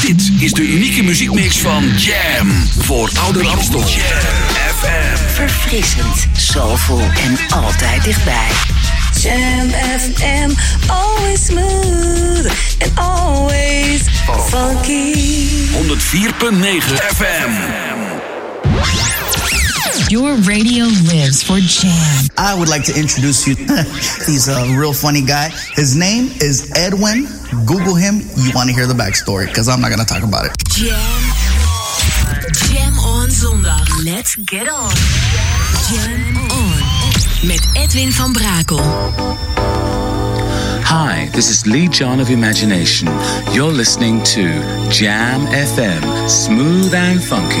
Dit is de unieke muziekmix van Jam. Voor Ouder Amstel. Jam FM. Verfrissend, soulful en altijd dichtbij. Jam FM, always smooth and always funky. 104.9 FM. Your radio lives for Jam. I would like to introduce you. He's a real funny guy. His name is Edwin. Google him. You want to hear the backstory because I'm not going to talk about it. Jam. Jam on zondag. Let's get on. Jam on. Met Edwin van Brakel. Hi, this is Lee John of Imagination. You're listening to Jam FM, smooth and funky.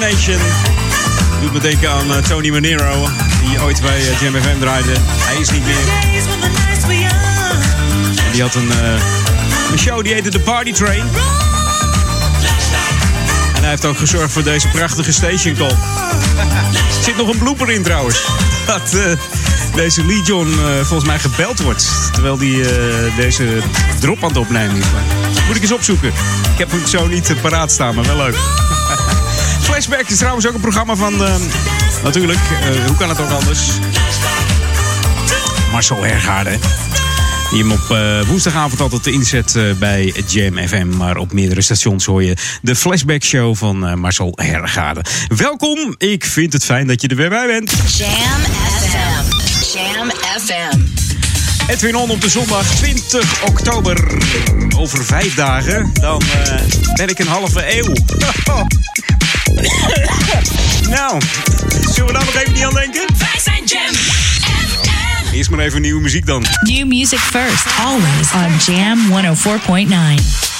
Imagination. Doet me denken aan eh, Tony Manero, die ooit bij uh, Jam FM draaide. Hij is niet meer. Die had een, eh, een show die heette The Party Train. En hij heeft ook gezorgd voor deze prachtige station call. Er zit nog een blooper in trouwens. Dat eh, deze Lee eh, volgens mij gebeld wordt. Terwijl hij deze drop aan het opnemen is. Moet ik eens opzoeken. Ik heb hem zo niet eh, paraat staan, maar wel leuk. Flashback is trouwens ook een programma van... eh, natuurlijk, eh, hoe kan het ook anders? Marcel Hergaarde. Die hem op eh, woensdagavond altijd inzet eh, bij Jam FM. Maar op meerdere stations hoor je de flashback show van eh, Marcel Hergaarde. Welkom, ik vind het fijn dat je er weer bij bent. Jam FM. Jam FM. Edwin On op de zondag 20 oktober. Over vijf dagen, dan eh, ben ik een halve eeuw. nou, zullen we daar nog even niet aan denken? Wij zijn Jam Eerst maar even nieuwe muziek dan. New music first, always on Jam 104.9.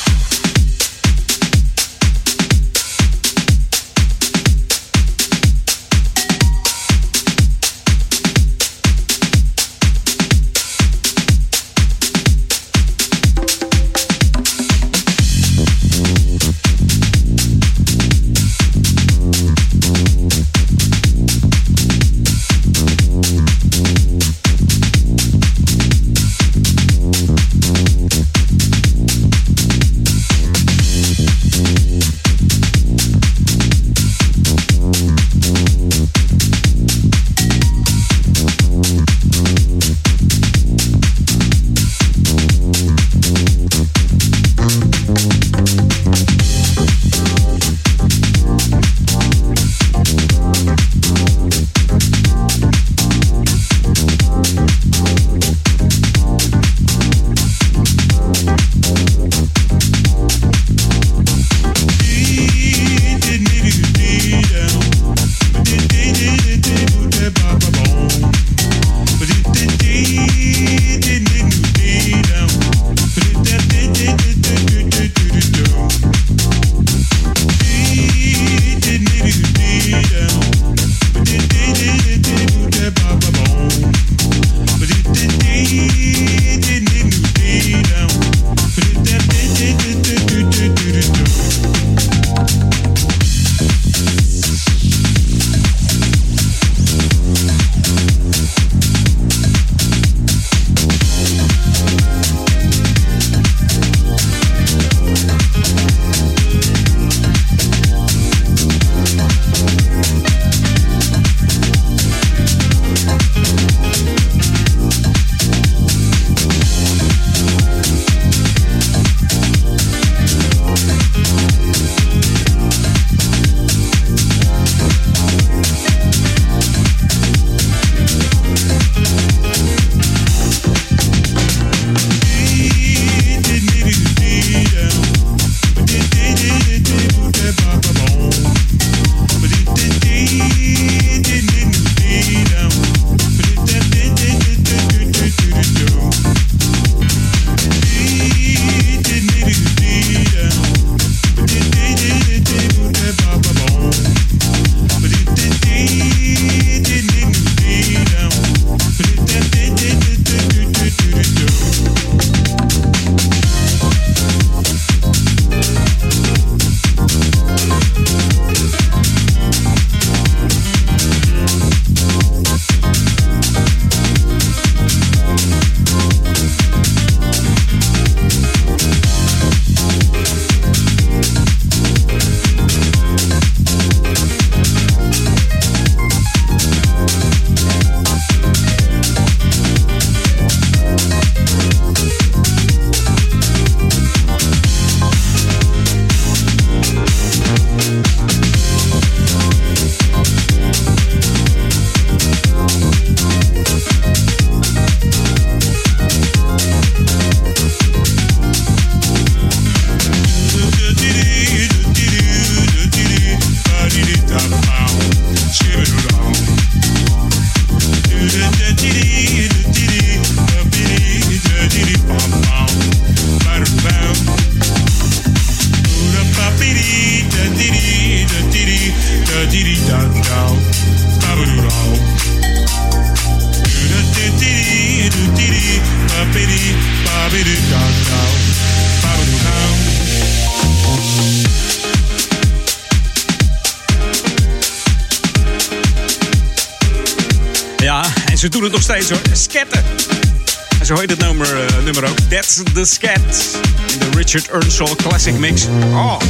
the Scat. In de Richard Earnshaw Classic Mix. Oh. We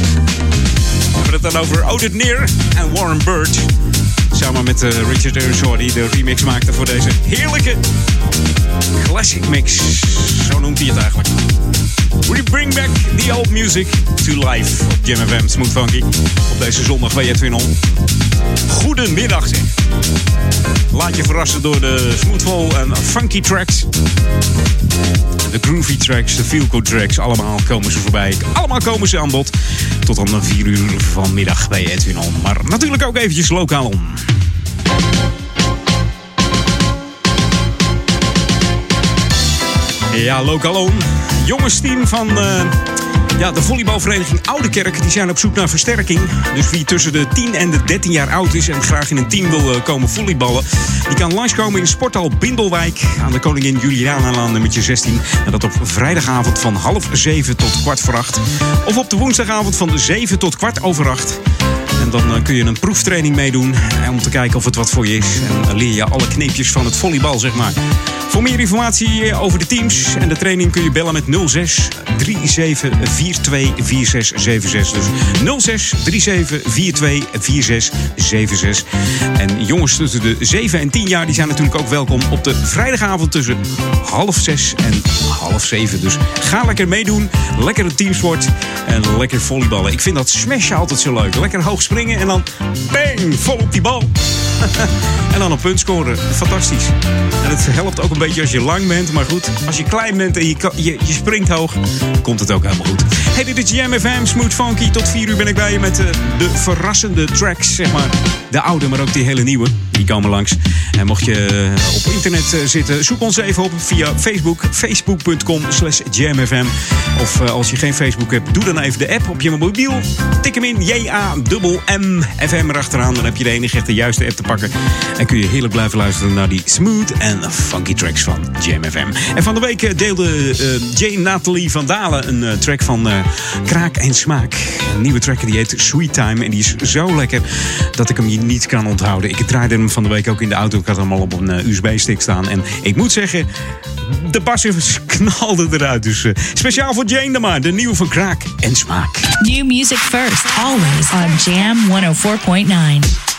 hebben het dan over Oded Neer en Warren Bird. Samen met uh, Richard Earnshaw die de remix maakte voor deze heerlijke classic mix. Zo noemt hij het eigenlijk. We bring back the old music to life op Jam FM Smooth Funky. Op deze zondag bij Edwin On. Goedemiddag zeg. Laat je verrassen door de smoothful en funky tracks. De groovy tracks, de feel good tracks, allemaal komen ze voorbij. Allemaal komen ze aan bod. Tot dan 4 uur vanmiddag bij Edwin On. Maar natuurlijk ook eventjes lokaal om. Ja, lokaal om. Jongensteam van uh, ja, de volleybalvereniging Oudekerk. Die zijn op zoek naar versterking. Dus wie tussen de 10 en de 13 jaar oud is en graag in een team wil uh, komen volleyballen... die kan langskomen in Sporthal Bindelwijk aan de Koningin Julianalaan nummertje 16. En dat op vrijdagavond van half 7 tot kwart voor 8. Of op de woensdagavond van 7 tot kwart over 8. En dan uh, kun je een proeftraining meedoen om te kijken of het wat voor je is. En dan leer je alle kneepjes van het volleybal, zeg maar. Voor meer informatie over de teams en de training kun je bellen met 06 37 42 4676. Dus 06 37 42 4676. En jongens tussen de 7 en 10 jaar die zijn natuurlijk ook welkom op de vrijdagavond tussen half 6 en half 7. Dus ga lekker meedoen, lekker een teamsport en lekker volleyballen. Ik vind dat smashen altijd zo leuk. Lekker hoog springen en dan bang, vol op die bal. en dan een punt scoren. Fantastisch. En het helpt ook een beetje als je lang bent. Maar goed, als je klein bent en je, je, je springt hoog, komt het ook helemaal goed. Hey, dit is Jam FM, Smooth Funky. Tot 4 uur ben ik bij je met uh, de verrassende tracks, zeg maar. De oude, maar ook die hele nieuwe. Die komen langs. En mocht je uh, op internet uh, zitten, zoek ons even op via Facebook. Facebook.com slash jamfm. Of als je geen Facebook hebt, doe dan even de app op je mobiel. Tik hem in, J-A-M-M FM erachteraan. Dan heb je de enige echte juiste app te pakken. En kun je heerlijk blijven luisteren naar die smooth en funky tracks van Jam FM. En van de week deelde Jane Nathalie van Dalen een track van Kraak en Smaak. Een nieuwe track die heet Sweet Time. En die is zo lekker dat ik hem hier niet kan onthouden. Ik draaide hem van de week ook in de auto. Ik had hem al op een USB-stick staan. En ik moet zeggen, de bas knalde eruit. Dus speciaal voor Jane dan maar. De nieuwe van Kraak en Smaak. New music first, always on Jam 104.9.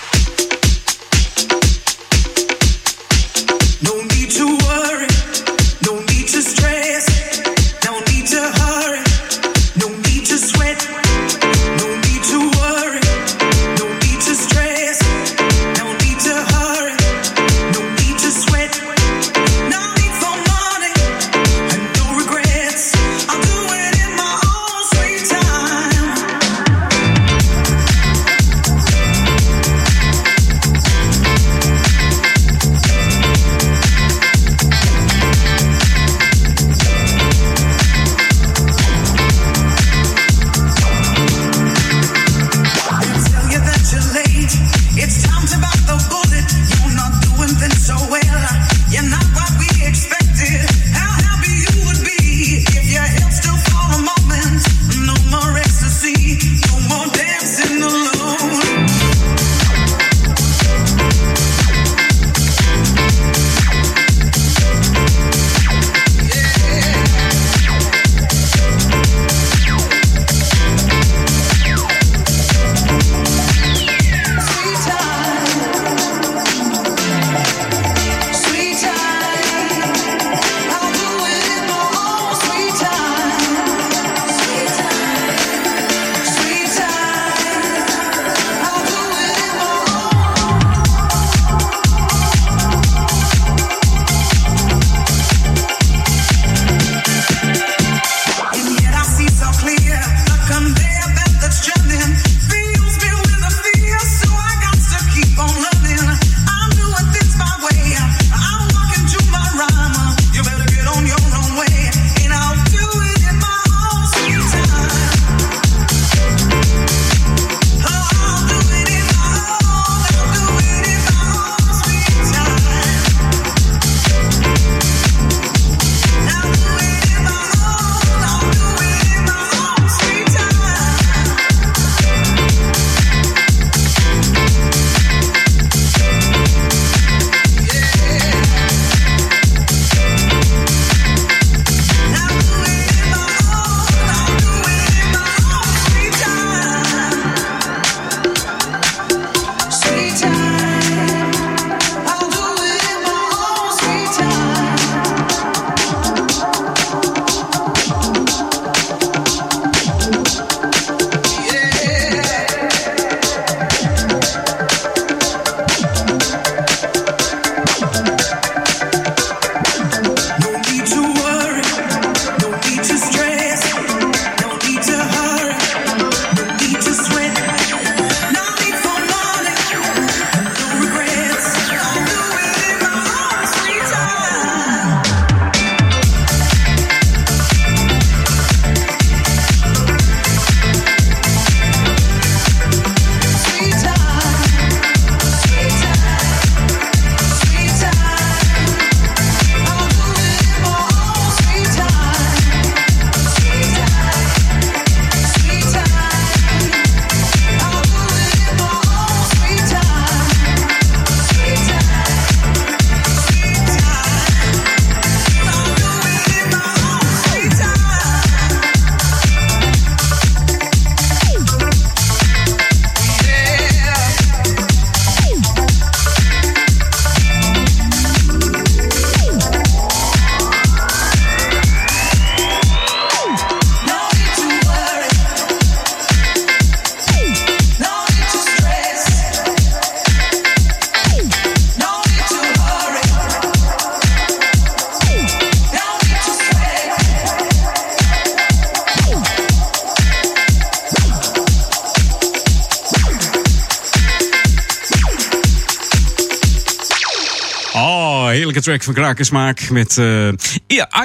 track van Krakensmaak met uh,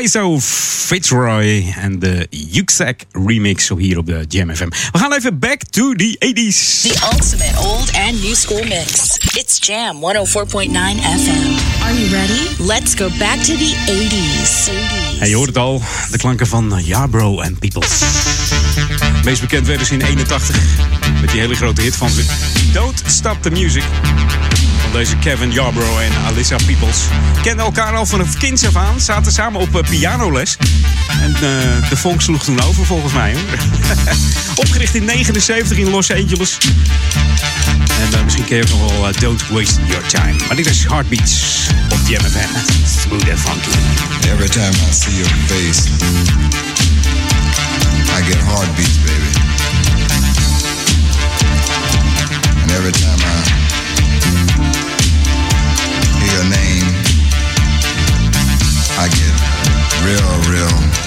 Iso Fitzroy en de Yuxek remix zo hier op de Jam FM. We gaan even back to the 80s. The ultimate old and new school mix. It's Jam 104.9 FM. Are you ready? Let's go back to the 80s. 80s. En je hoort het al, de klanken van Yarbro and Peoples. Meest bekend werden ze in 81 met die hele grote hit van ze. Don't Stop the Music. Deze Kevin Yarbrough en Alyssa Peoples. Kenden elkaar al vanaf kinds af aan. Zaten samen op uh, pianoles. En uh, de funk sloeg toen over volgens mij. Hoor. Opgericht in 79 in Los Angeles. En uh, misschien ken je nog wel Don't Waste Your Time. Maar dit is Heartbeats op Jam FM. Smooth and funky. Every time I see your face, I get heartbeats, baby. And every time I real, real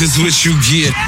this is what you get.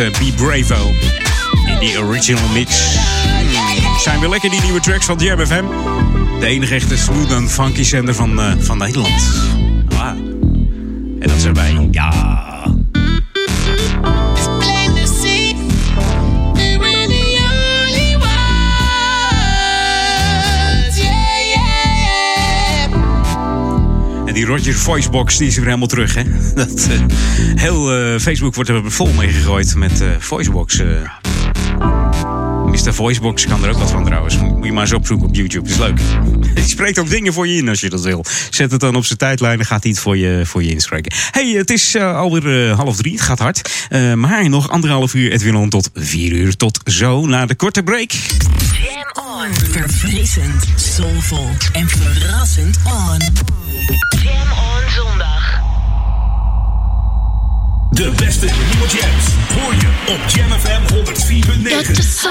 Eh, B Bravo. In die original mix. Hmm, Zijn weer lekker die nieuwe tracks van Jam FM. De enige echte smooth en funky zender van, eh, van Nederland. Ah. En dat zijn wij. Ja. Die Roger Voicebox die is weer helemaal terug. Hè? Dat, eh, heel eh, Facebook wordt er vol mee gegooid met eh, Voicebox. Mr. Voicebox kan er ook wat van trouwens. Moet je maar eens opzoeken op YouTube. is leuk. Die spreekt ook dingen voor je in als je dat wil. Zet het dan op zijn tijdlijn en gaat hij het voor je, voor je inspreken. hey, het is eh, alweer eh, half drie. Het gaat hard. Maar nog anderhalf uur Edwin On tot vier uur. Tot zo na de korte break. Jam on. Verfrissend, soulvol en verrassend on. De beste nieuwe jams hoor je op Jam FM 104.9.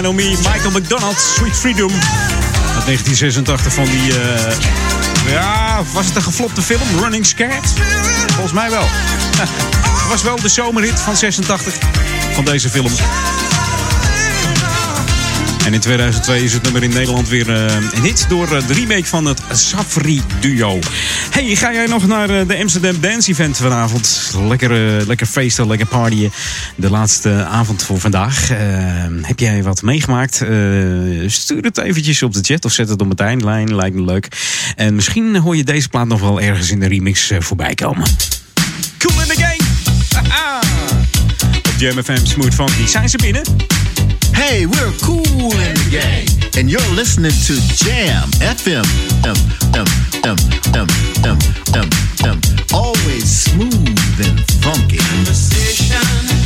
Michael McDonald, Sweet Freedom. Uit 1986 van die, eh, ja, was het een geflopte film, Running Scared? Volgens mij wel. Het was wel de zomerhit van 86 van deze film. En in 2002 is het nummer in Nederland weer eh, een hit door eh, de remake van het Safri Duo. Hey, ga jij nog naar eh, de Amsterdam Dance Event vanavond? Lekker, lekker feesten, lekker partyen. De laatste avond voor vandaag. Heb jij wat meegemaakt? Stuur het eventjes op de chat of zet het op het eindlijn. lijkt me leuk. En misschien hoor je deze plaat nog wel ergens in de remix voorbij komen. Cool in the game! Ah. Op Jam FM Smooth Funky zijn ze binnen. Hey, we're cool in the game. And you're listening to Jam FM. Um, um, um, um, um, um, um. Always smooth and funky. Conversation.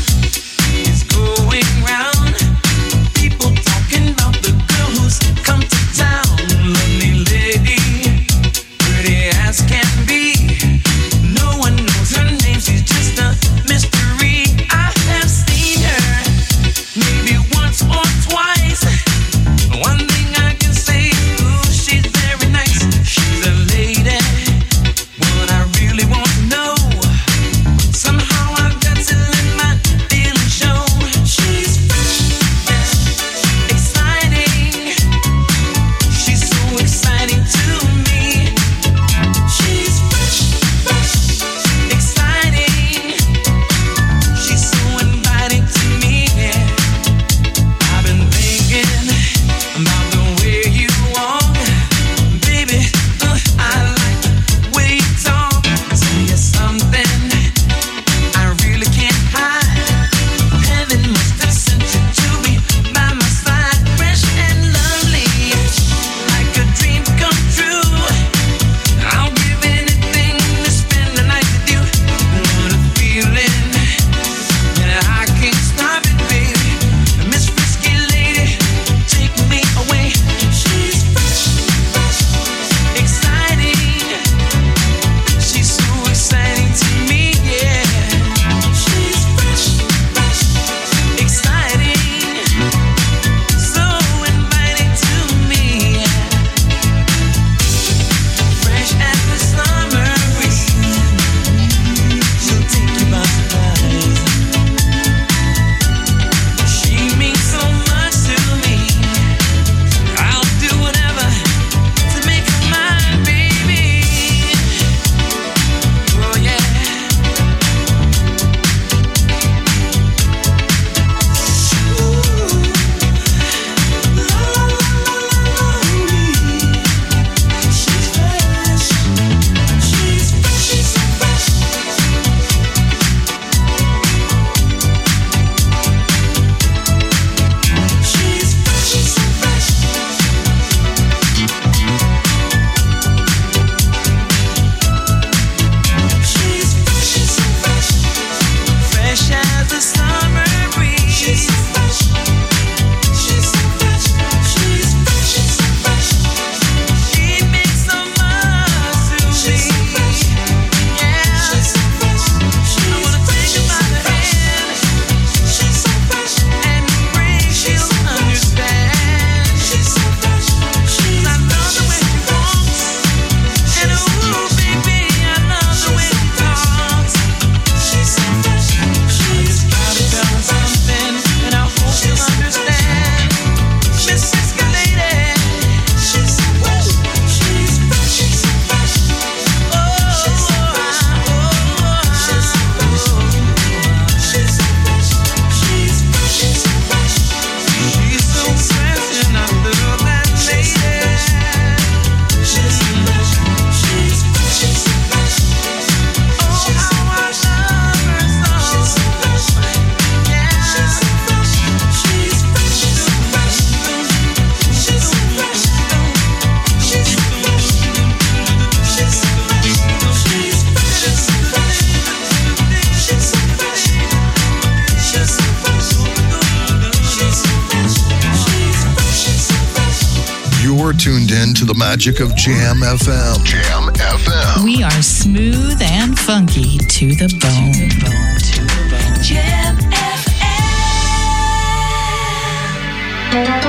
magic of Jam FM. Jam FM. We are smooth and funky to the bone. To the bone, to the bone. Jam FM.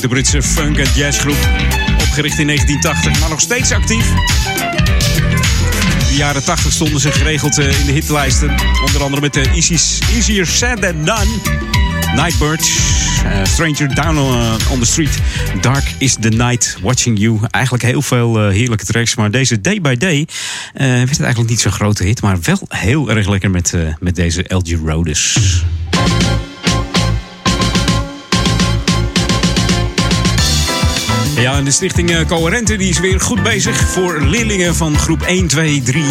de Britse funk- en jazzgroep. Opgericht in 1980, maar nog steeds actief. In de jaren 80 stonden ze geregeld eh, in de hitlijsten. Onder andere met eh, de Easy's, Easier Said Than Done, Nightbirds, eh, Stranger Down on the Street, Dark is the Night, Watching You. Eigenlijk heel veel heerlijke tracks, maar deze Day by Day uh, werd eigenlijk niet zo'n grote hit, maar wel heel erg lekker met, met deze LG Rhodes. Ja, en de stichting eh, Coherente die is weer goed bezig. Voor leerlingen van groep 1, 2, 3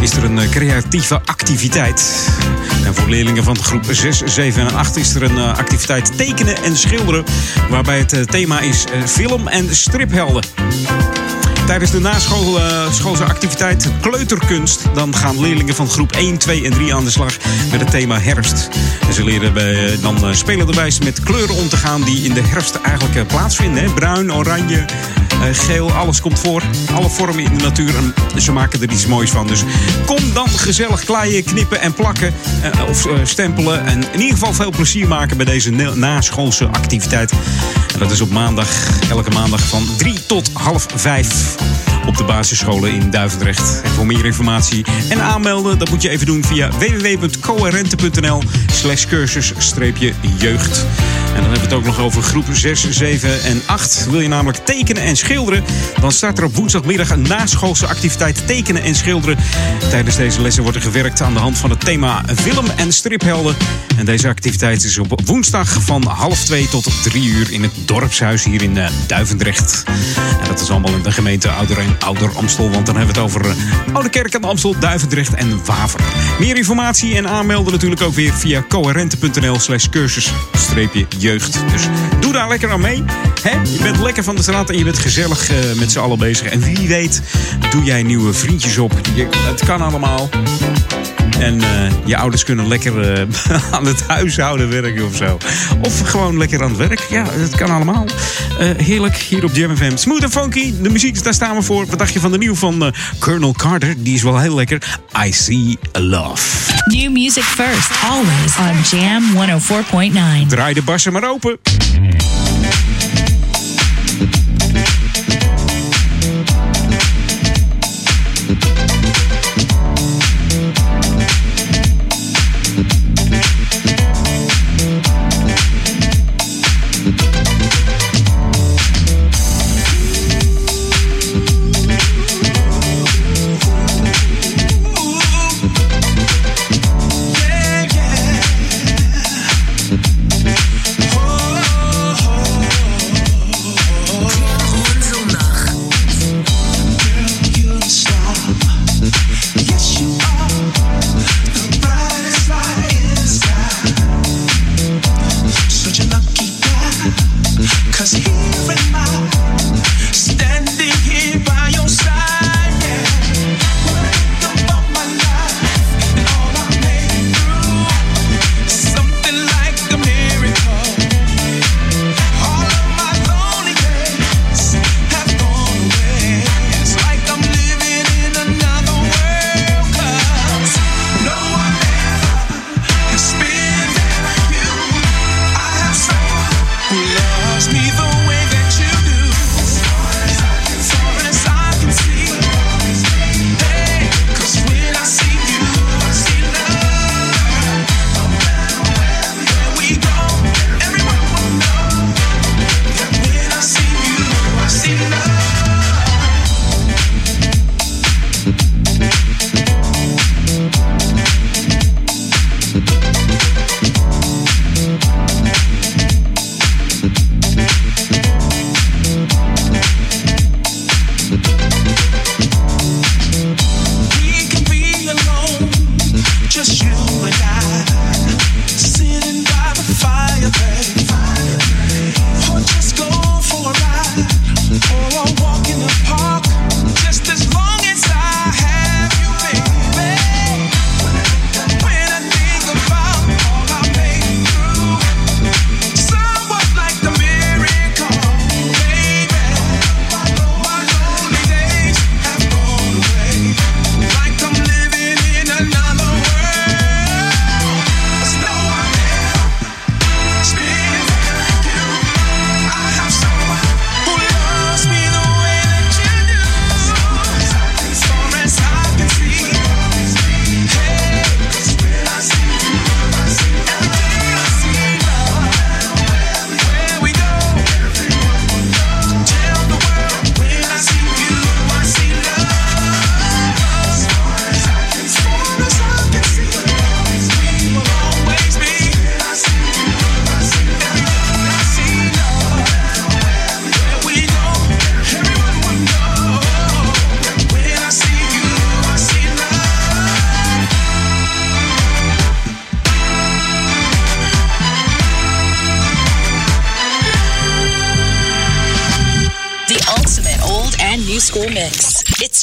is er een eh, creatieve activiteit. En voor leerlingen van groep 6, 7 en 8 is er een eh, activiteit tekenen en schilderen. Waarbij het thema is film en striphelden. Tijdens de naschoolse activiteit kleuterkunst... dan gaan leerlingen van groep 1, 2 en 3 aan de slag met het thema herfst. En ze leren bij, dan eh, spelenderwijs met kleuren om te gaan... die in de herfst eigenlijk eh, plaatsvinden. Bruin, oranje, eh, geel, alles komt voor. Alle vormen in de natuur en ze maken er iets moois van. Dus kom dan gezellig klaaien, knippen en plakken eh, of eh, stempelen. En in ieder geval veel plezier maken bij deze naschoolse activiteit. Dat is op maandag, elke maandag van 3 tot half 5 op de basisscholen in Duivendrecht. En voor meer informatie en aanmelden, dat moet je even doen via www.coherente.nl slash cursus-jeugd. En dan hebben we het ook nog over groep 6, 7 en 8. Wil je namelijk tekenen en schilderen? Dan start er op woensdagmiddag een naschoolse activiteit tekenen en schilderen. Tijdens deze lessen wordt er gewerkt aan de hand van het thema film en striphelden. En deze activiteit is op woensdag van half 2 tot 3 uur in het dorpshuis hier in eh, Duivendrecht. En dat is allemaal in de gemeente Ouder, Ouder Amstel. Want dan hebben we het over eh, Oude Kerk aan Amstel, Duivendrecht en Waver. Meer informatie en aanmelden natuurlijk ook weer via coherente.nl slash cursus-jeugd. Dus doe daar lekker aan mee. Hè? Je bent lekker van de straat en je bent gezellig eh, met z'n allen bezig. En wie weet doe jij nieuwe vriendjes op. Het kan allemaal. En eh, je ouders kunnen lekker eh, aan het huishouden werken of zo. Of gewoon lekker aan het werk. Ja, dat kan allemaal. Eh, heerlijk hier op Jam FM. Smooth and funky. De muziek, daar staan we voor. Wat dacht je van de nieuw van Colonel Carter? Die is wel heel lekker. I See a Love. New music first, always on Jam 104.9. Draai de bassen maar open.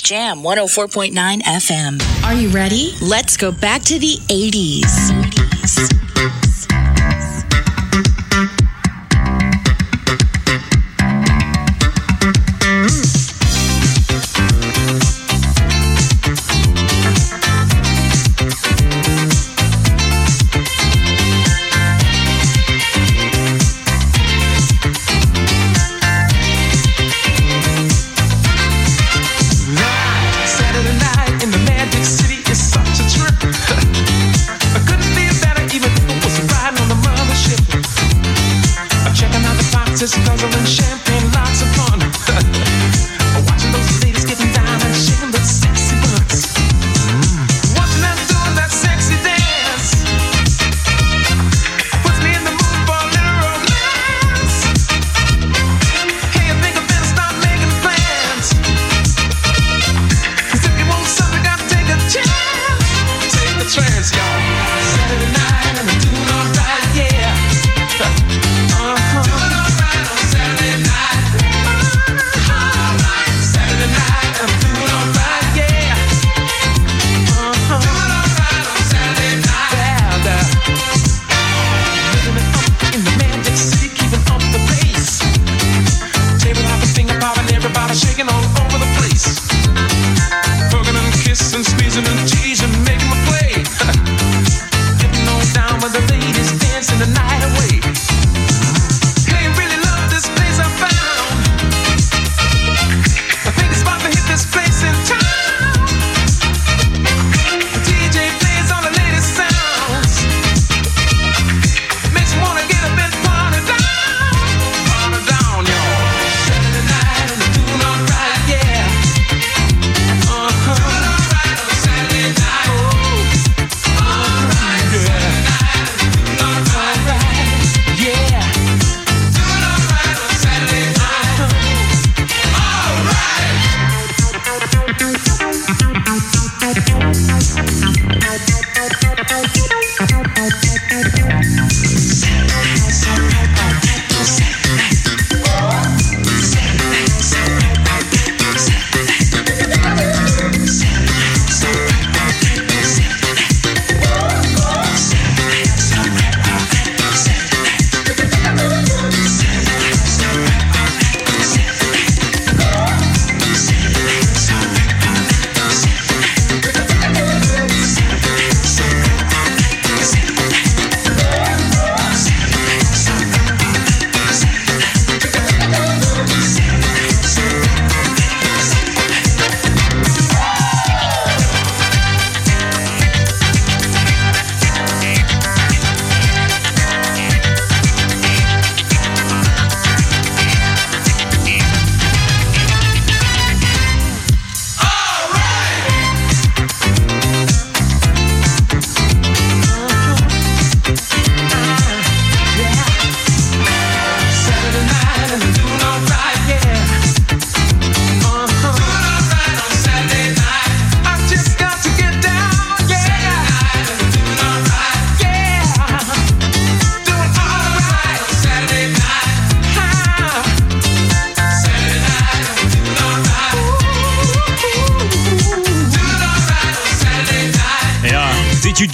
Jam 104.9 FM. Are you ready? Let's go back to the 80s.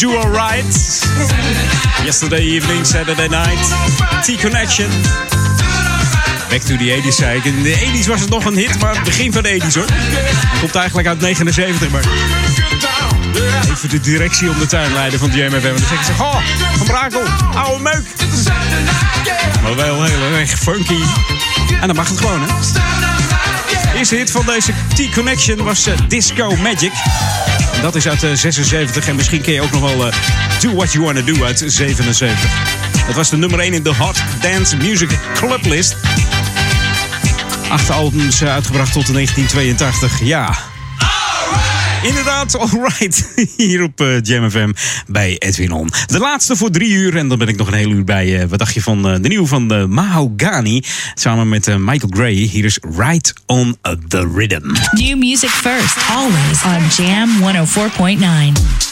Do Alright? Yesterday evening, Saturday night. T-Connection. Back to the 80s zei ik. In de 80s was het nog een hit, maar het begin van de 80s hoor. Komt eigenlijk uit 79, maar... Even de directie om de tuin leiden van JMFM. Dan zeggen ze, oh, Van Brakel, oude meuk. Maar wel heel erg funky. En dan mag het gewoon, hè. De eerste hit van deze T-Connection was eh, Disco Magic. Dat is uit eh, 76. En misschien ken je ook nog wel eh, Do What You Wanna Do uit 77. Dat was de nummer 1 in de Hot Dance Music Club List. Acht albums eh, uitgebracht tot in 1982. Ja. Inderdaad, alright. Hier op eh, Jam FM bij Edwin On. De laatste voor drie uur. En dan ben ik nog een heel uur bij. eh, wat dacht je van eh, de nieuwe van de Mahogany? Samen met Michael Gray. Hier is Right on the Rhythm. New music first, always on Jam 104.9.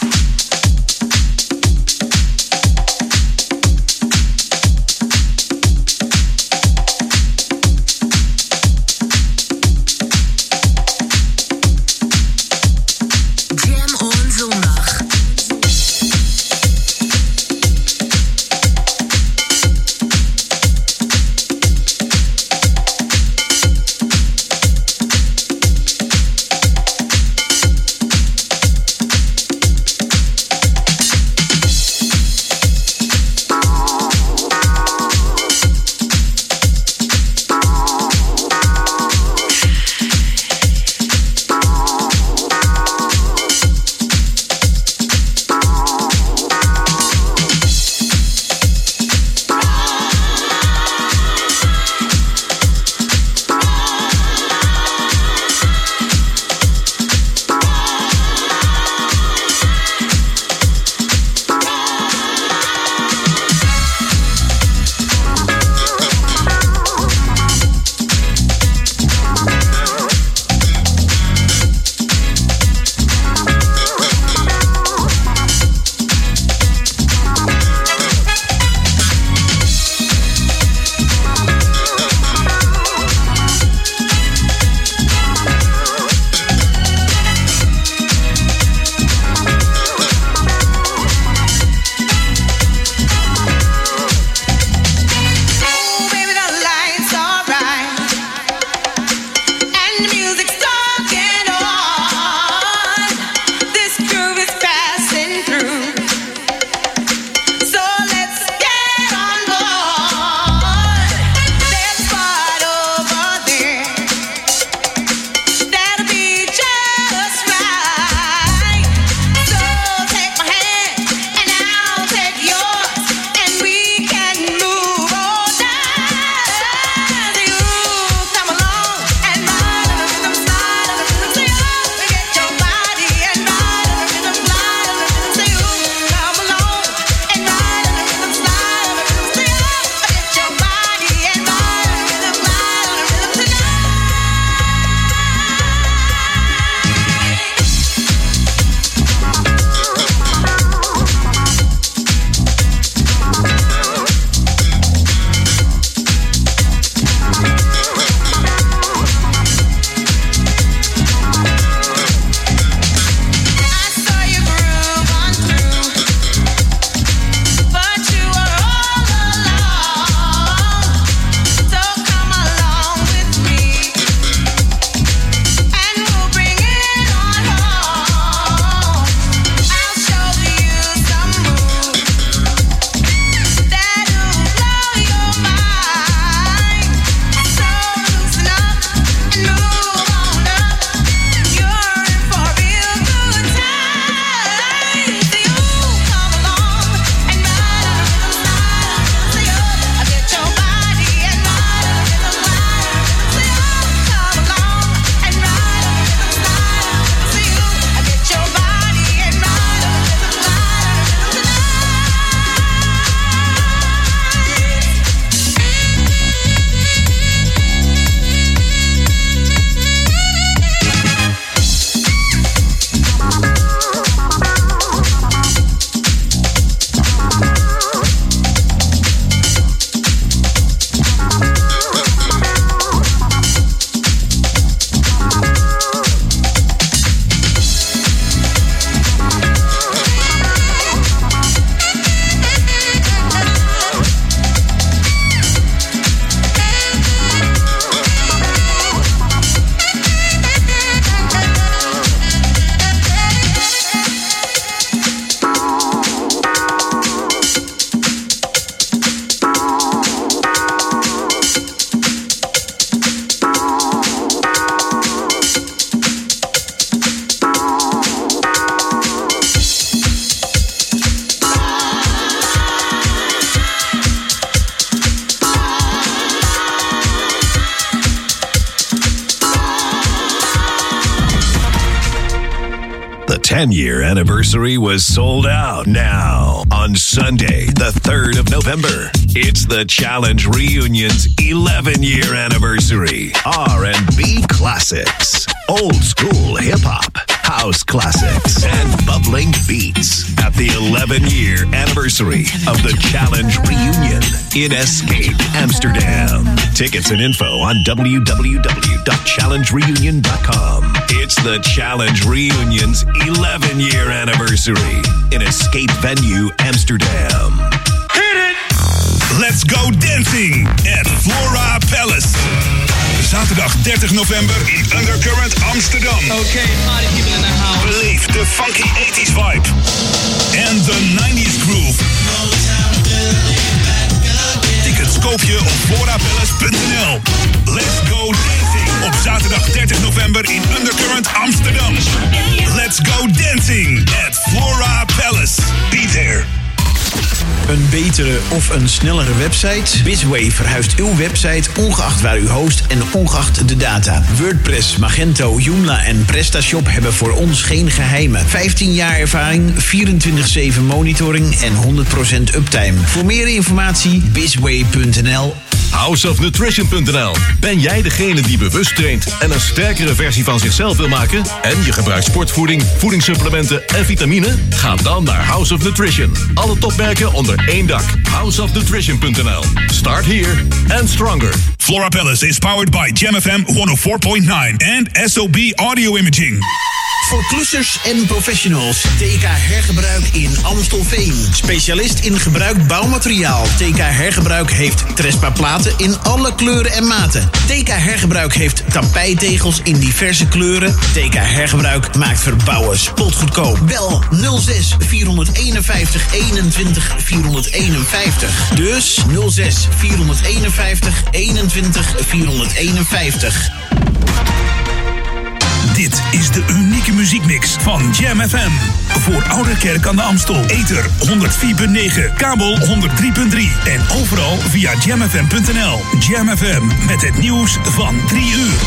was sold out. Now, on Sunday, the 3rd of November, it's the Challenge Reunion's 11 year anniversary. R&B classics, old school hip hop, house classics, and bubbling beats at the 11 year anniversary of the Challenge Reunion in Escape, Amsterdam. Tickets and info on www.challengereunion.com. It's the Challenge Reunion's 11 year anniversary in Escape Venue, Amsterdam. Hit it! Let's go dancing at Flora Palace. Zaterdag 30 november in Undercurrent Amsterdam. Okay, party people in the house. Beleef de funky 80s vibe en de 90s groove. Tickets koop je op florapalace.nl. Let's go dancing op zaterdag 30 november in Undercurrent Amsterdam. Let's go dancing at Flora Palace. Be there. Een betere of een snellere website? Bizway verhuist uw website ongeacht waar u host en ongeacht de data. WordPress, Magento, Joomla en PrestaShop hebben voor ons geen geheimen. 15 jaar ervaring, 24-7 monitoring en 100% uptime. Voor meer informatie bizway.nl Houseofnutrition.nl. Ben jij degene die bewust traint en een sterkere versie van zichzelf wil maken? En je gebruikt sportvoeding, voedingssupplementen en vitamine? Ga dan naar House of Nutrition. Alle topmerken onder één dak. Houseofnutrition.nl. Start here and stronger. Flora Palace is powered by Jam FM 104.9 and SOB Audio Imaging. Voor klussers en professionals. TK Hergebruik in Amstelveen. Specialist in gebruikt bouwmateriaal. TK Hergebruik heeft Trespa platen in alle kleuren en maten. TK Hergebruik heeft tapijtegels in diverse kleuren. TK Hergebruik maakt verbouwen spotgoedkoop. Bel 06 451 21 451. Dus 06 451 21 451. Dit is de unieke muziekmix van Jam FM. Voor Oude Kerk aan de Amstel. Ether 104.9, kabel 103.3 en overal via jamfm.nl. Jam FM met het nieuws van 3 uur.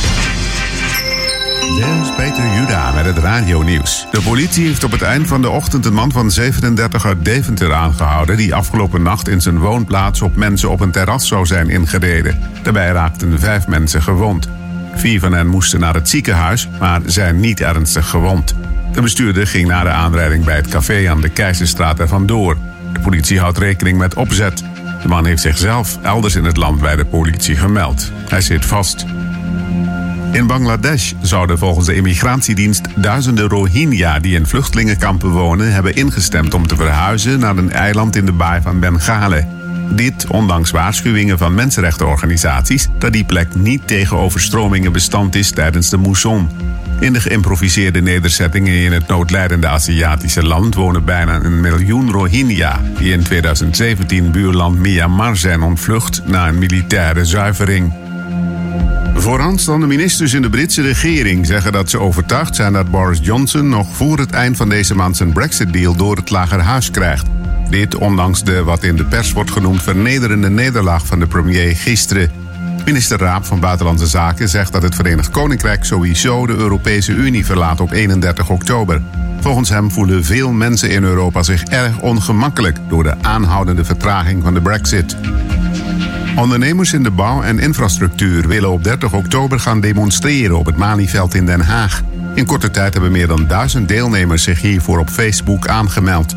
Dit Peter Juda met het radio-nieuws. De politie heeft op het eind van de ochtend een man van 37 uit Deventer aangehouden... die afgelopen nacht in zijn woonplaats op mensen op een terras zou zijn ingereden. Daarbij raakten vijf mensen gewond. Vier van hen moesten naar het ziekenhuis, maar zijn niet ernstig gewond. De bestuurder ging na de aanrijding bij het café aan de Keizerstraat er vandoor. De politie houdt rekening met opzet. De man heeft zichzelf elders in het land bij de politie gemeld. Hij zit vast. In Bangladesh zouden volgens de immigratiedienst duizenden Rohingya die in vluchtelingenkampen wonen hebben ingestemd om te verhuizen naar een eiland in de baai van Bengalen. Dit ondanks waarschuwingen van mensenrechtenorganisaties dat die plek niet tegen overstromingen bestand is tijdens de moesson. In de geïmproviseerde nederzettingen in het noodlijdende Aziatische land wonen bijna een miljoen Rohingya, die in 2017 buurland Myanmar zijn ontvlucht na een militaire zuivering. Vooraanstaande ministers in de Britse regering zeggen dat ze overtuigd zijn dat Boris Johnson nog voor het eind van deze maand zijn Brexit-deal door het Lagerhuis krijgt. Dit ondanks de wat in de pers wordt genoemd vernederende nederlaag van de premier gisteren. Minister Raab van Buitenlandse Zaken zegt dat het Verenigd Koninkrijk sowieso de Europese Unie verlaat op 31 oktober. Volgens hem voelen veel mensen in Europa zich erg ongemakkelijk door de aanhoudende vertraging van de Brexit. Ondernemers in de bouw en infrastructuur willen op 30 oktober gaan demonstreren op het Malieveld in Den Haag. In korte tijd hebben meer dan duizend deelnemers zich hiervoor op Facebook aangemeld.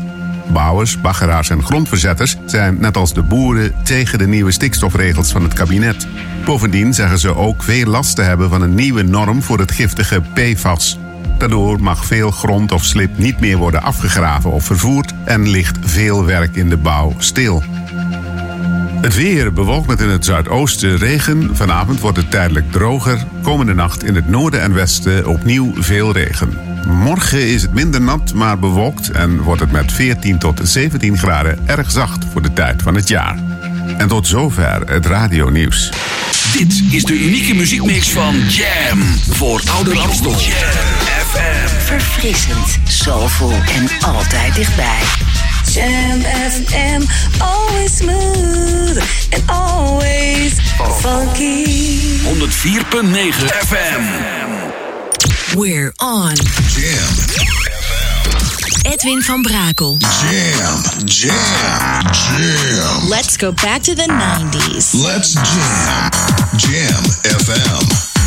Bouwers, baggeraars en grondverzetters zijn net als de boeren tegen de nieuwe stikstofregels van het kabinet. Bovendien zeggen ze ook veel last te hebben van een nieuwe norm voor het giftige PFAS. Daardoor mag veel grond of slip niet meer worden afgegraven of vervoerd en ligt veel werk in de bouw stil. Het weer bewolkt met in het zuidoosten regen. Vanavond wordt het tijdelijk droger. Komende nacht in het noorden en westen opnieuw veel regen. Morgen is het minder nat, maar bewolkt en wordt het met 14 tot 17 graden erg zacht voor de tijd van het jaar. En tot zover het radionieuws. Dit is de unieke muziekmix van Jam. Voor Oude Amstel. Jam FM. Verfrissend, soulful en altijd dichtbij. Jam FM, always smooth and always funky. 104.9 FM. We're on. Jam Edwin van Brakel. Jam, jam, jam. Let's go back to the 90s. Let's jam. Jam FM.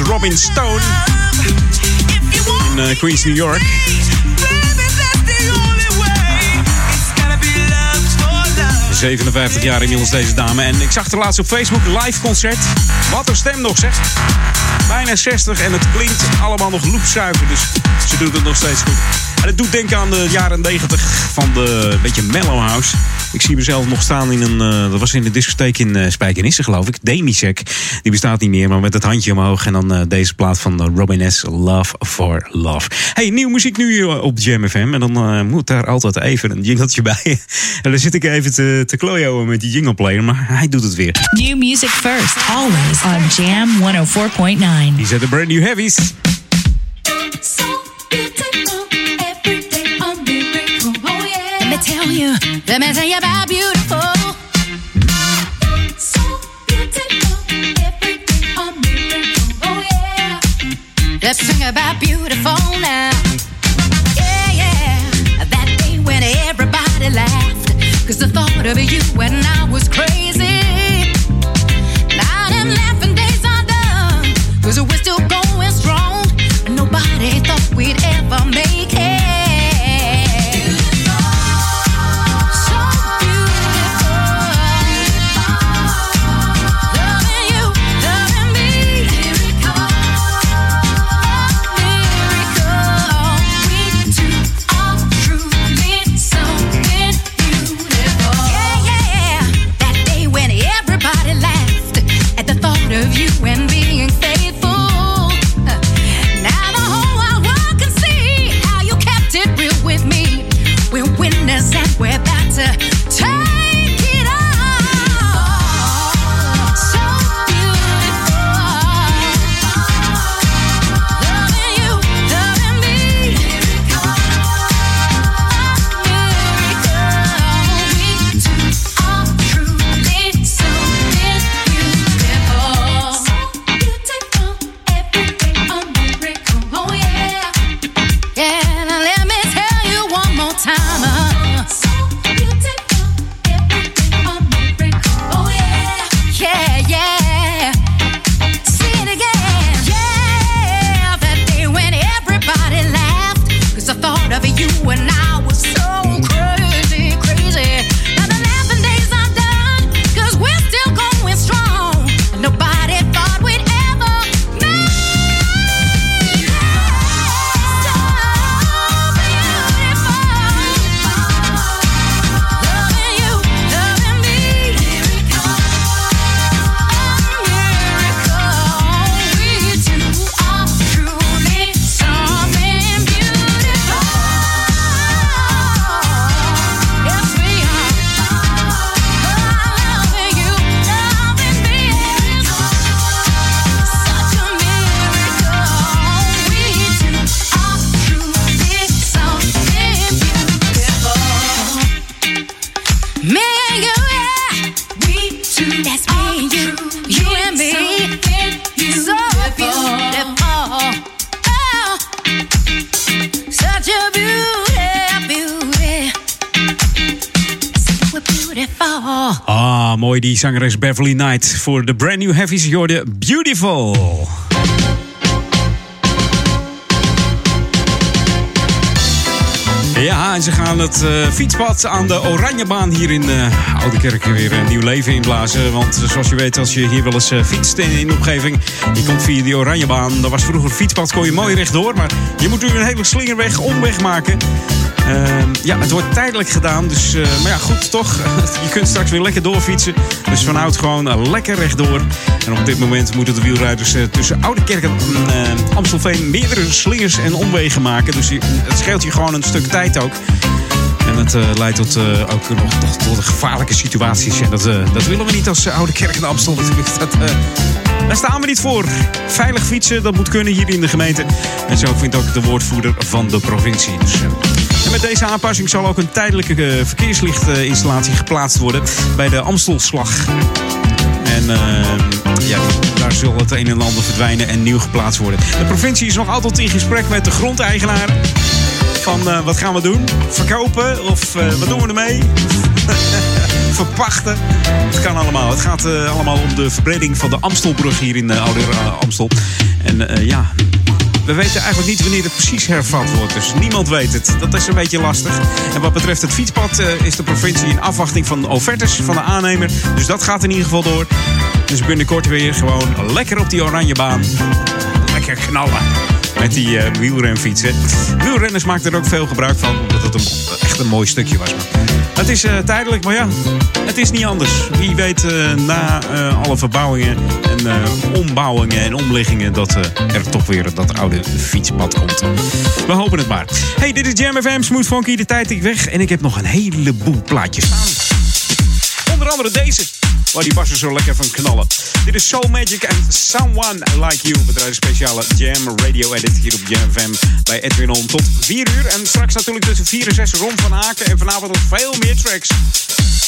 Robin Stone. In eh, Queens, New York. 57 jaar inmiddels deze dame. En ik zag haar laatst op Facebook live concert. Wat een stem nog zeg. Bijna 60 en het klinkt allemaal nog loepzuiver. Dus ze doet het nog steeds goed. En het doet denken aan de jaren 90 van de beetje mellow house. Ik zie mezelf nog staan in een. eh, dat was in de discotheek in eh Spijkenisse, geloof ik. Demisec. Die bestaat niet meer, maar met het handje omhoog. En dan eh, deze plaat van Robin S. Love for Love. Hey, nieuwe muziek nu op Jam FM. En dan moet daar altijd even een jingletje bij. en dan zit ik even te, te klojoen met die jingle player. Maar hij doet het weer. New music first, always on Jam 104.9. Die zet de brand new heavies. Tell you, let me tell you about beautiful. So beautiful, everything a miracle. Oh yeah. Let's sing about beautiful now. Yeah, yeah. That day when everybody laughed. Cause the thought of you and I was crazy. Now them laughing when mooi die zangeres Beverly Knight voor de brand new heavies. Hoorde Beautiful. Ja, en ze gaan het eh, fietspad aan de Oranjebaan hier in uh, Oudekerk weer een nieuw leven inblazen. Want eh, zoals je weet, als je hier wel eens eh, fietst in, in de omgeving, je komt via die Oranjebaan. Dat was vroeger fietspad, kon je mooi rechtdoor. Maar je moet nu een hele slingerweg, omweg maken. Ehm, ja, het wordt tijdelijk gedaan. Dus, eh, maar ja, goed, toch. je kunt straks weer lekker doorfietsen. Dus vanuit gewoon eh, lekker rechtdoor. En op dit moment moeten de wielrijders eh, tussen Oudekerk en eh, Amstelveen meerdere slingers en omwegen maken. Dus het scheelt je gewoon een stuk tijd ook. En eh, leidt tot, ook nog tot, tot gevaarlijke situaties. En dat, dat willen we niet als Oude Kerk en Amstel natuurlijk. Dat, daar staan we niet voor. Veilig fietsen, dat moet kunnen hier in de gemeente. En zo vindt ook de woordvoerder van de provincie. Dus, en met deze aanpassing zal ook een tijdelijke eh, verkeerslichtinstallatie geplaatst worden bij de Amstelslag. En eh, ja, daar zal het een en ander verdwijnen en nieuw geplaatst worden. De provincie is nog altijd in gesprek met de grondeigenaar. Van eh, wat gaan we doen? Verkopen? Of eh, wat doen we ermee? Verpachten? Het kan allemaal. Het gaat allemaal om de verbreding van de Amstelbrug hier in Ouder eh, Amstel. En ja, we weten eigenlijk niet wanneer het precies hervat wordt. Dus niemand weet het. Dat is een beetje lastig. En wat betreft het fietspad eh, is de provincie in afwachting van offertes van de aannemer. Dus dat gaat in ieder geval door. Dus binnenkort weer gewoon lekker op die oranje baan. Lekker knallen. Met die eh, wielrenfietsen. Wielrenners maken er ook veel gebruik van. Omdat het een, echt een mooi stukje was. Het is eh, tijdelijk, maar ja, het is niet anders. Wie weet eh, na eh, alle verbouwingen en ombouwingen en omliggingen... dat er toch weer dat oude fietspad komt. We hopen het maar. Hey, dit is Jam FM, Smooth Funky, de tijd ik weg. En ik heb nog een heleboel plaatjes staan. Onder andere deze, waar die bassen zo lekker van knallen. Dit is Soul Magic and Someone Like You. We draaien speciale Jam Radio Edit hier op Jam FM bij Edwin On tot 4 uur. En straks natuurlijk tussen 4 en 6 Ron van Aken. En vanavond nog veel meer tracks.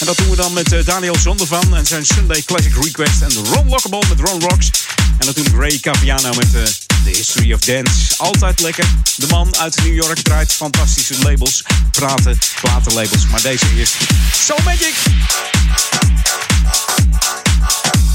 En dat doen we dan met eh, Daniel Zondervan en zijn Sunday Classic Request. En Ron Lockable met Ron Rocks. En natuurlijk Ray Capiano met eh, The History of Dance. Altijd lekker. De man uit New York draait fantastische labels. Praten, platenlabels. Maar deze eerst. Soul Magic! Thank you.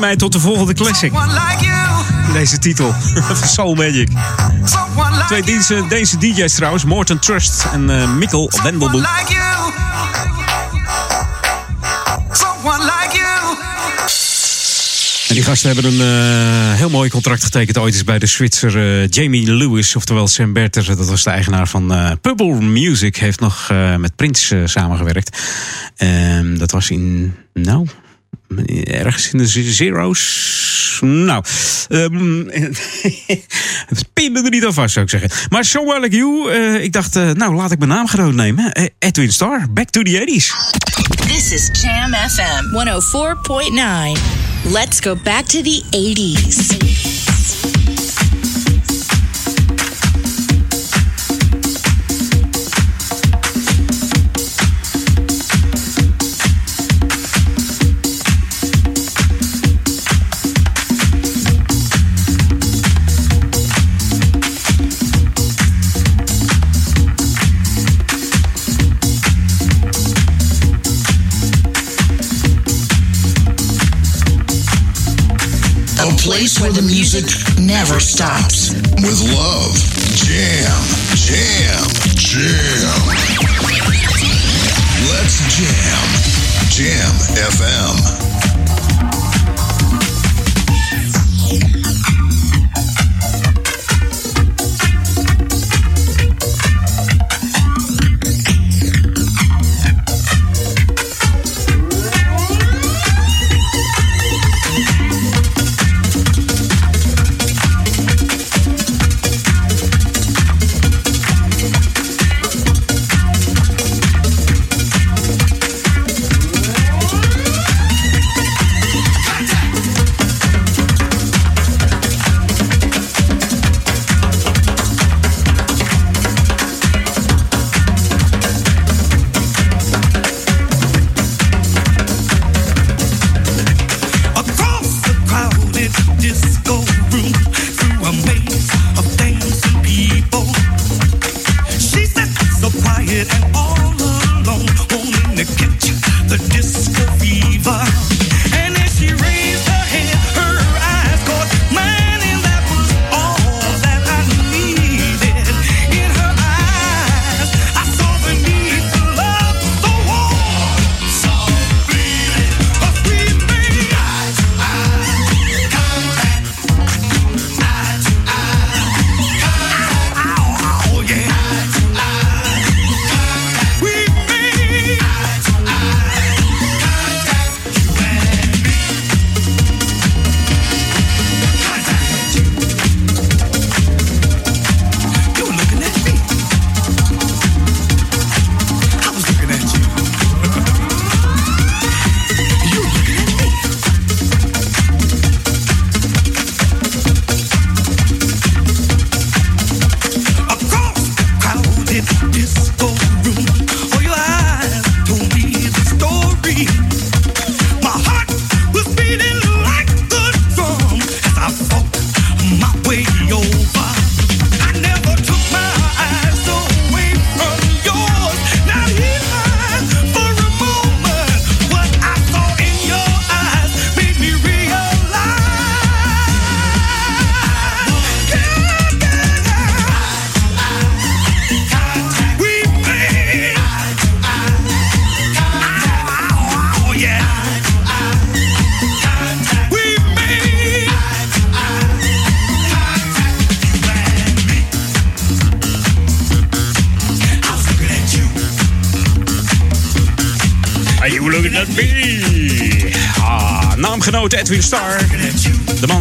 Mij tot de volgende classic. Deze titel. Soul Magic. Twee Deense, Deense DJ's trouwens. Morten Trust en eh, Mikkel Wendelboek. En die gasten hebben een eh, heel mooi contract getekend ooit eens bij de Zwitser eh, Jamie Lewis, oftewel Sam Berter. Dat was de eigenaar van eh Purple Music. Heeft nog met Prince samengewerkt. Ehm, dat was in, nou, ergens in de ze- zero's. Nou, ehm pin me er niet aan vast, zou ik zeggen. Maar So Like You, eh, ik dacht, eh, nou, laat ik mijn naam gewoon nemen. Eh, Edwin Starr, back to the 80s. This is Jam FM 104.9. Let's go back to the 80s. Place where the music never stops. With love, jam, jam, jam. Let's jam. Jam FM.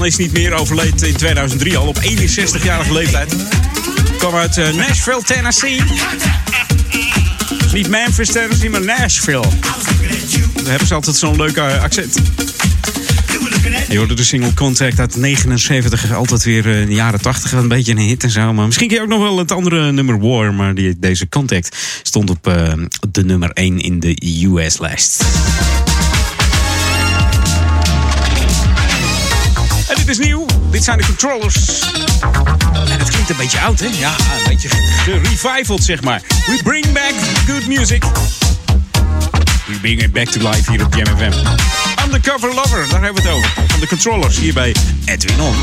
Is niet meer overleed in 2003 al op 61-jarige leeftijd. Kwam uit eh, Nashville, Tennessee. Niet Memphis, Tennessee, maar Nashville. Daar hebben ze altijd zo'n leuk eh, accent. Je hoorde de single Contact uit 79, altijd weer eh, in de jaren 80, een beetje een hit en zo. Maar misschien ken je ook nog wel het andere nummer War, maar die, deze Contact stond op de nummer 1 in de US-lijst. Dit zijn de controllers. En het klinkt een beetje oud, hè? Ja, een beetje gerevivald, zeg maar. We bring back good music. We bring it back to life hier op JamFM. Undercover Lover, daar hebben we het over. Van de controllers hier bij Edwin On.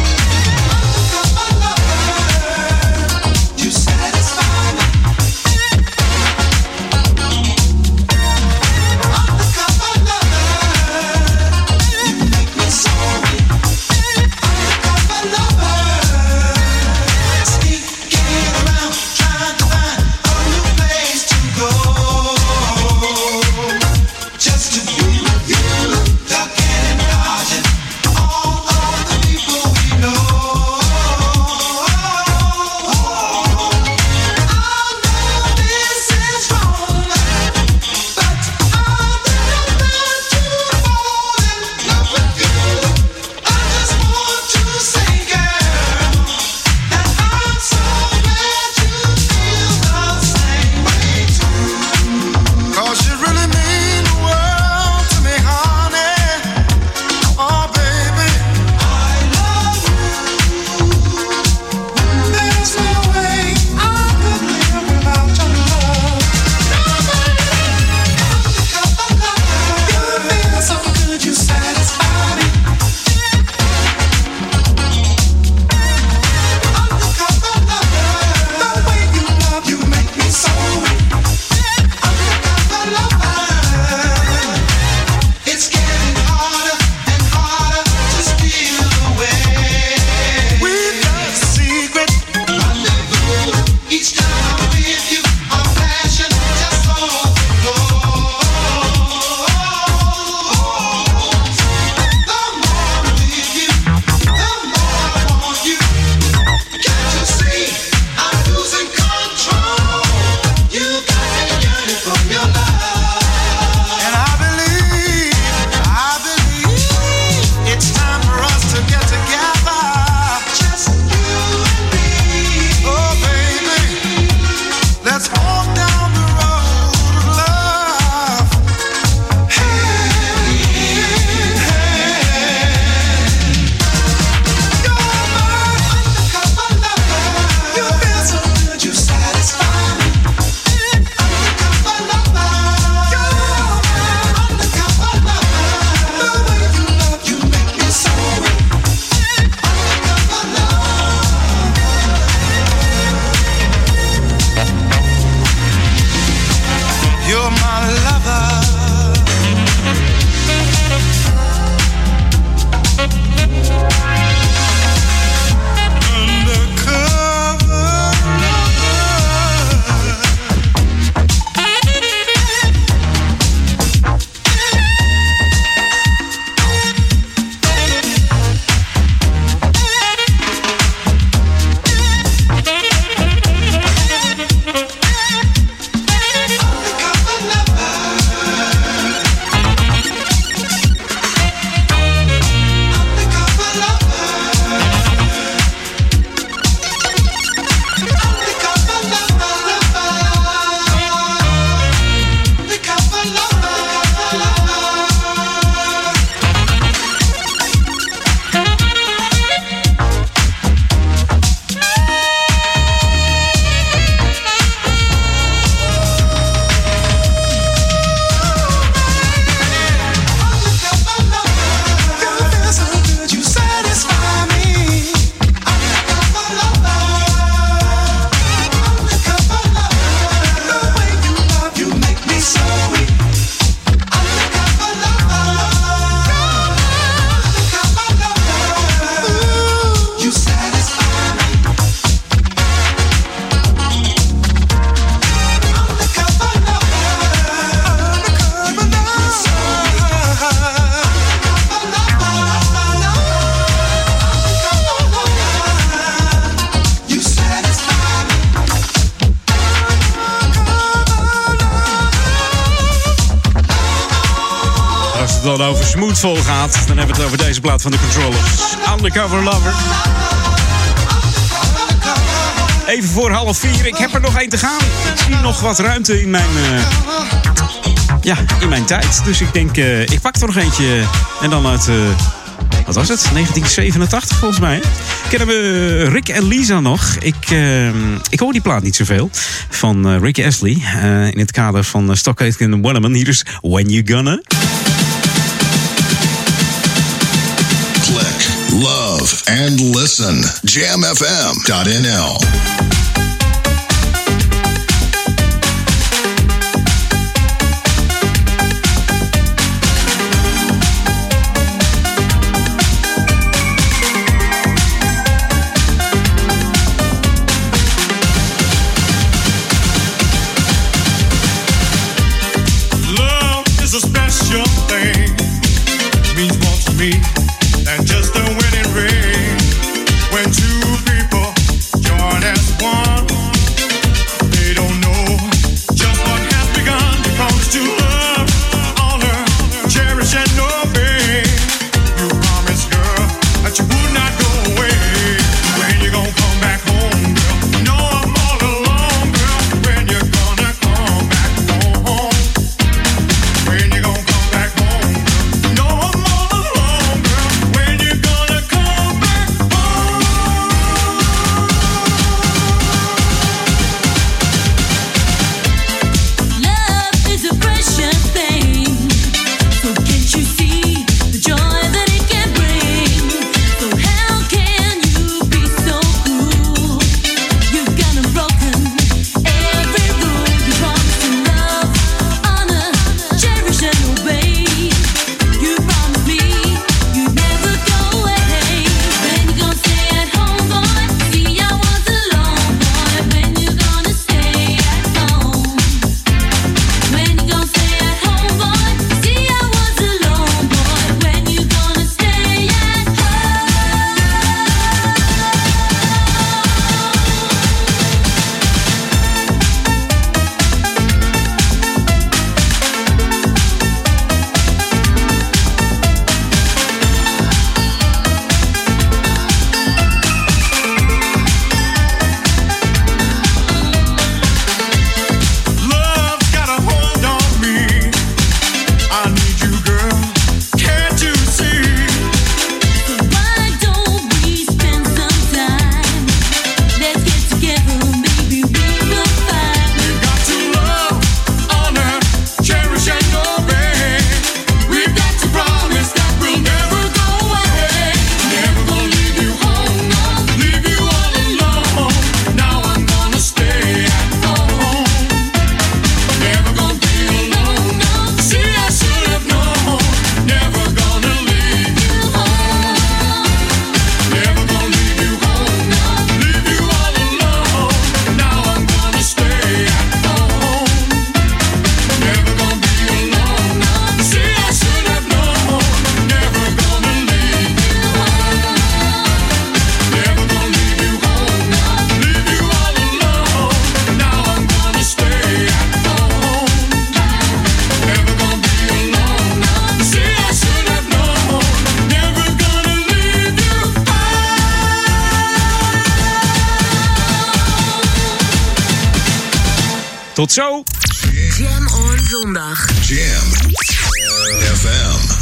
over smoothful gaat, dan hebben we het over deze plaat van de Controllers. Undercover Lover. Even voor half vier. Ik heb er nog één te gaan. Ik zie nog wat ruimte in mijn... Eh, ja, in mijn tijd. Dus ik denk, eh, ik pak er nog eentje. En dan uit... Eh, wat was het? 1987 volgens mij. Kennen we Rick en Lisa nog? Ik, ik hoor die plaat niet zoveel. Van Rick Astley. in het kader van Stockade in the Waterman. Hier is When You Gonna... love, and listen. JamFM.nl. Tot zo! Jam on zondag. Jam FM.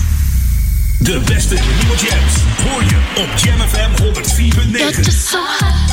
De beste nieuwe jams hoor je op Jam FM 104.9.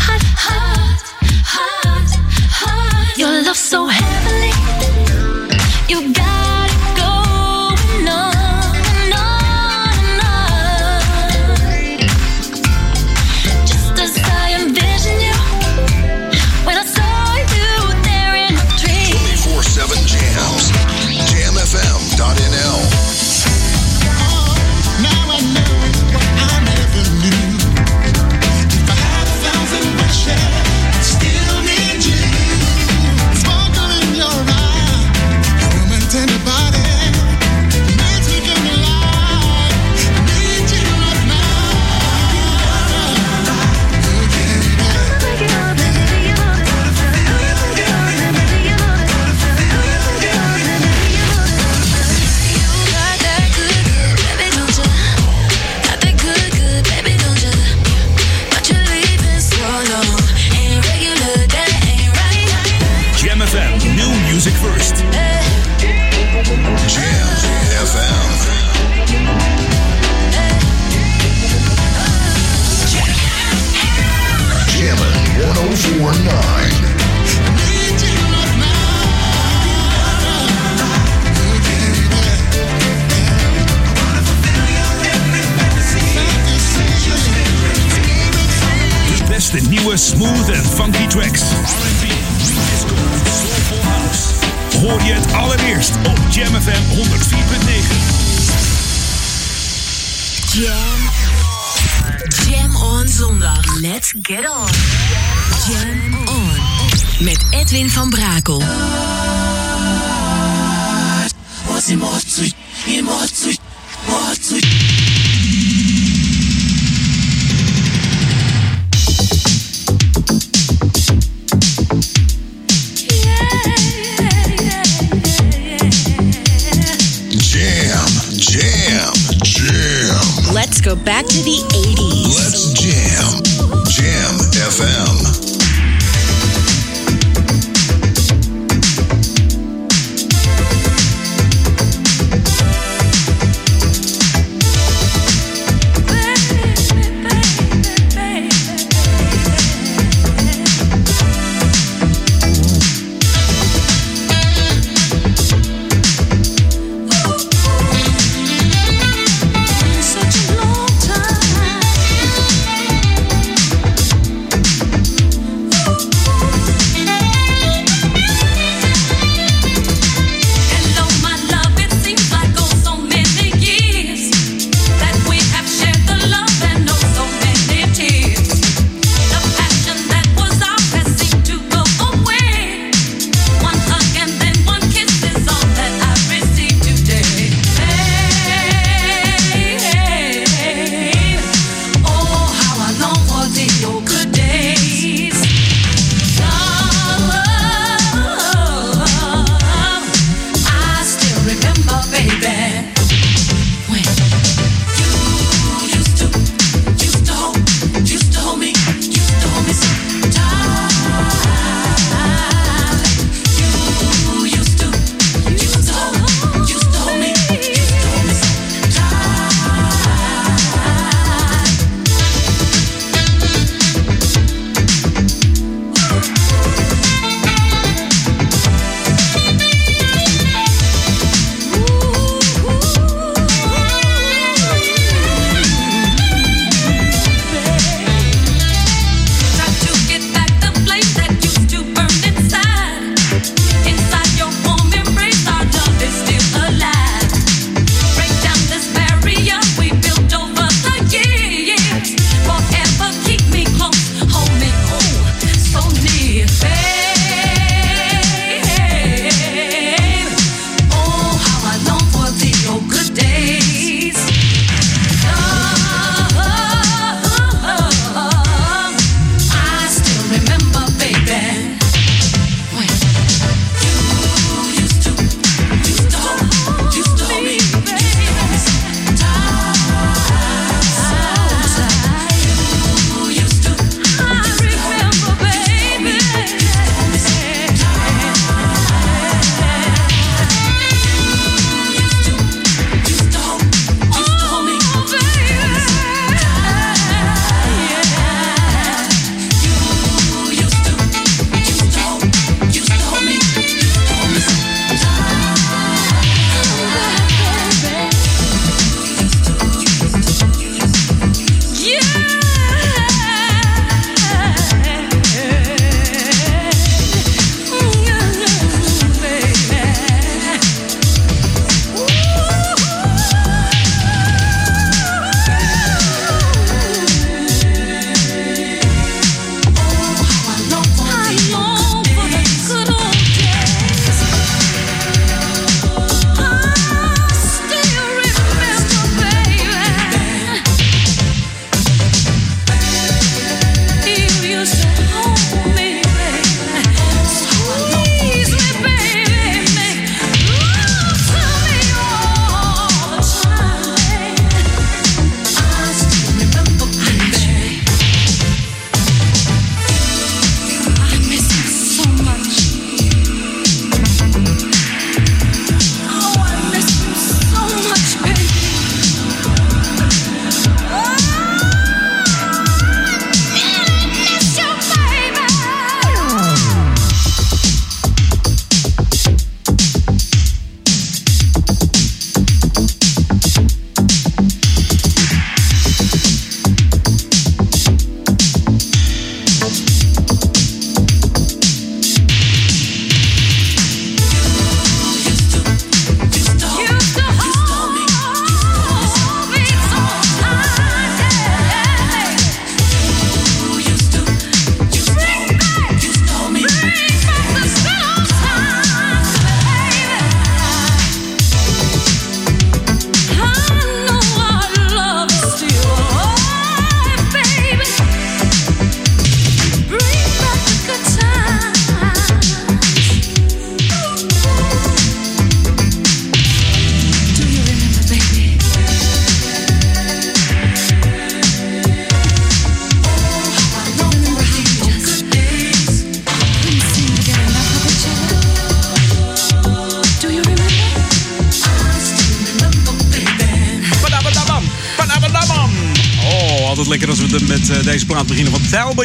Edwin van Brakel. Jam,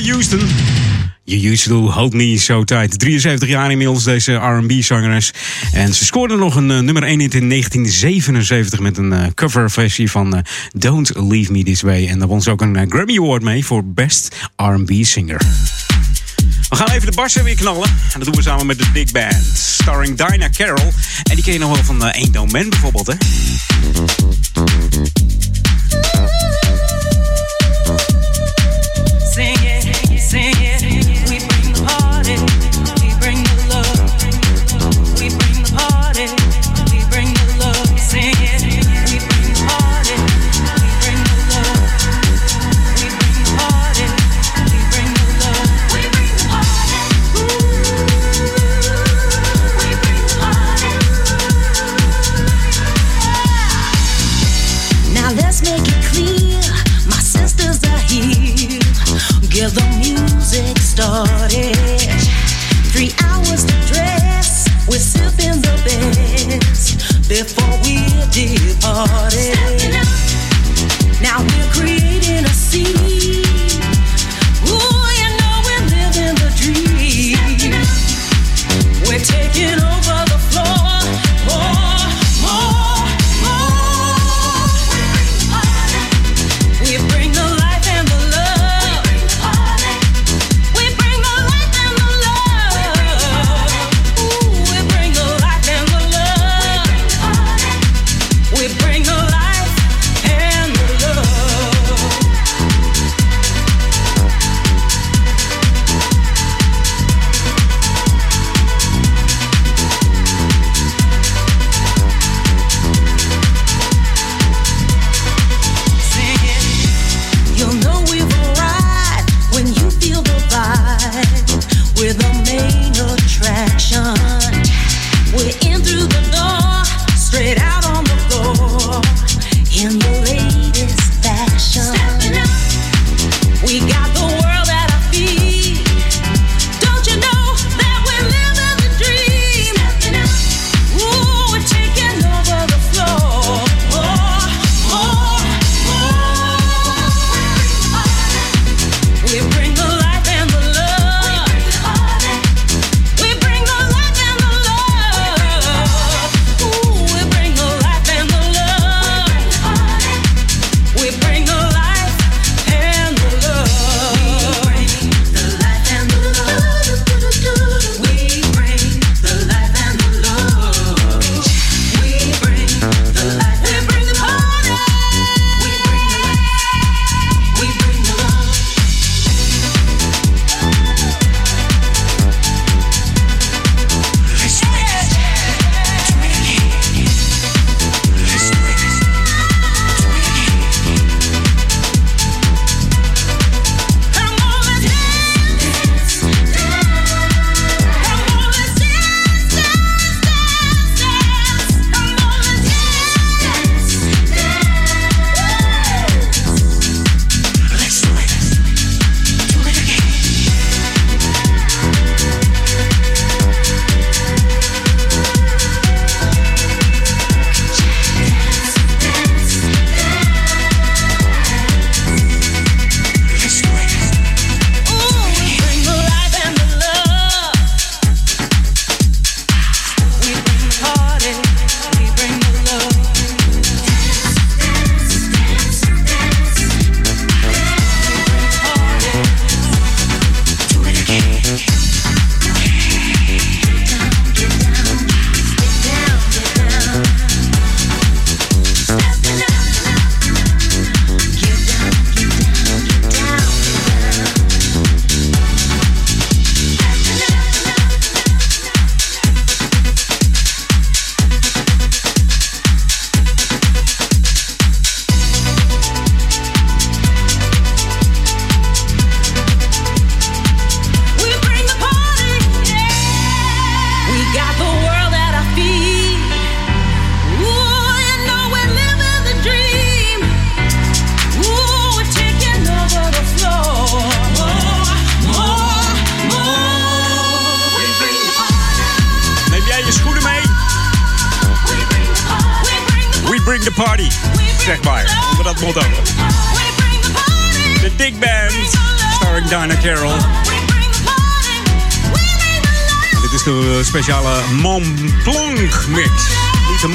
Houston. You used to hold me so tight. 73 jaar inmiddels, deze R&B-zangeres. En ze scoorde nog een eh, nummer 1 in 1977... met een eh, uh, coverversie van eh, Don't Leave Me This Way. En daar won ze ook een Grammy Award mee voor Best R&B-Singer. We gaan even de barsen weer knallen. En dat doen we samen met de Big Band. Starring Dinah Carroll. En die ken je nog wel van Ain't No bijvoorbeeld, hè?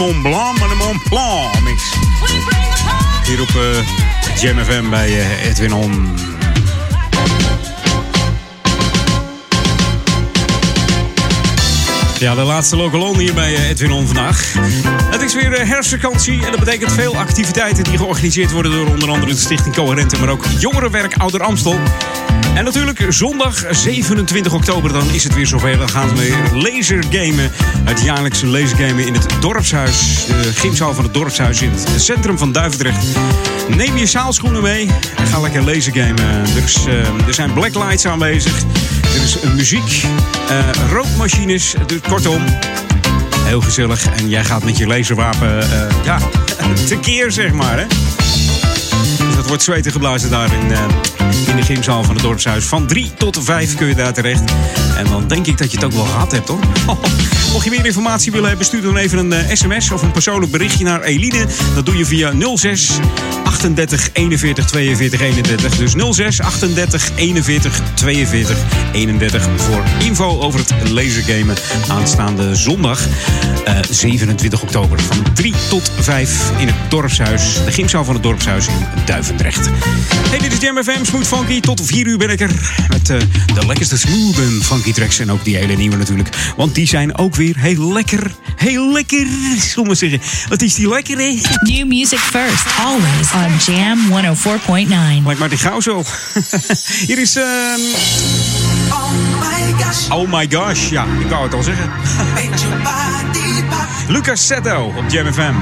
Mont Blanc, maar de Mont Blanc mix. Hier op eh, Jam FM bij eh, Edwin On. Ja, de laatste local on hier bij eh, Edwin On vandaag. Het is weer eh, herfstvakantie en dat betekent veel activiteiten die georganiseerd worden door onder andere de Stichting Coherente, maar ook Jongerenwerk Ouder Amstel. En natuurlijk zondag 27 oktober, dan is het weer zover. Dan gaan we weer lasergamen. Het jaarlijkse lasergamen in het dorpshuis. De gymzaal van het dorpshuis in het centrum van Duivendrecht. Neem je zaalschoenen mee en ga lekker lasergamen. Er, is, eh, er zijn blacklights aanwezig. Er is muziek, eh, rookmachines. Dus kortom, heel gezellig. En jij gaat met je laserwapen eh, ja, tekeer, zeg maar. Hè? Dus dat wordt zweten geblazen daar in, in de gymzaal van het dorpshuis. Van 3 tot 5 kun je daar terecht. En dan denk ik dat je het ook wel gehad hebt, hoor. Mocht je meer informatie willen hebben, stuur dan even een eh, sms of een persoonlijk berichtje naar Eline. Dat doe je via 06 38 41 42 31. Dus 06 38 41 42 31 voor info over het lasergamen aanstaande zondag eh, 27 oktober. Van 3 tot 5 in het dorpshuis, de gymzaal van het dorpshuis in Duivendrecht. Hey, dit is Jam FM, Smooth Funky. Tot 4 uur ben ik er met eh, de lekkerste smooth en funky tracks. En ook die hele nieuwe natuurlijk. Want die zijn ook weer heel lekker. Heel lekker, zullen we zeggen. Wat is die lekker, hè? New music first, always on Jam 104.9. Lijkt maar die gauw zo. Hier is... ehm, Oh my gosh, ja, ik wou het al zeggen. Lucas Setto op Jam FM.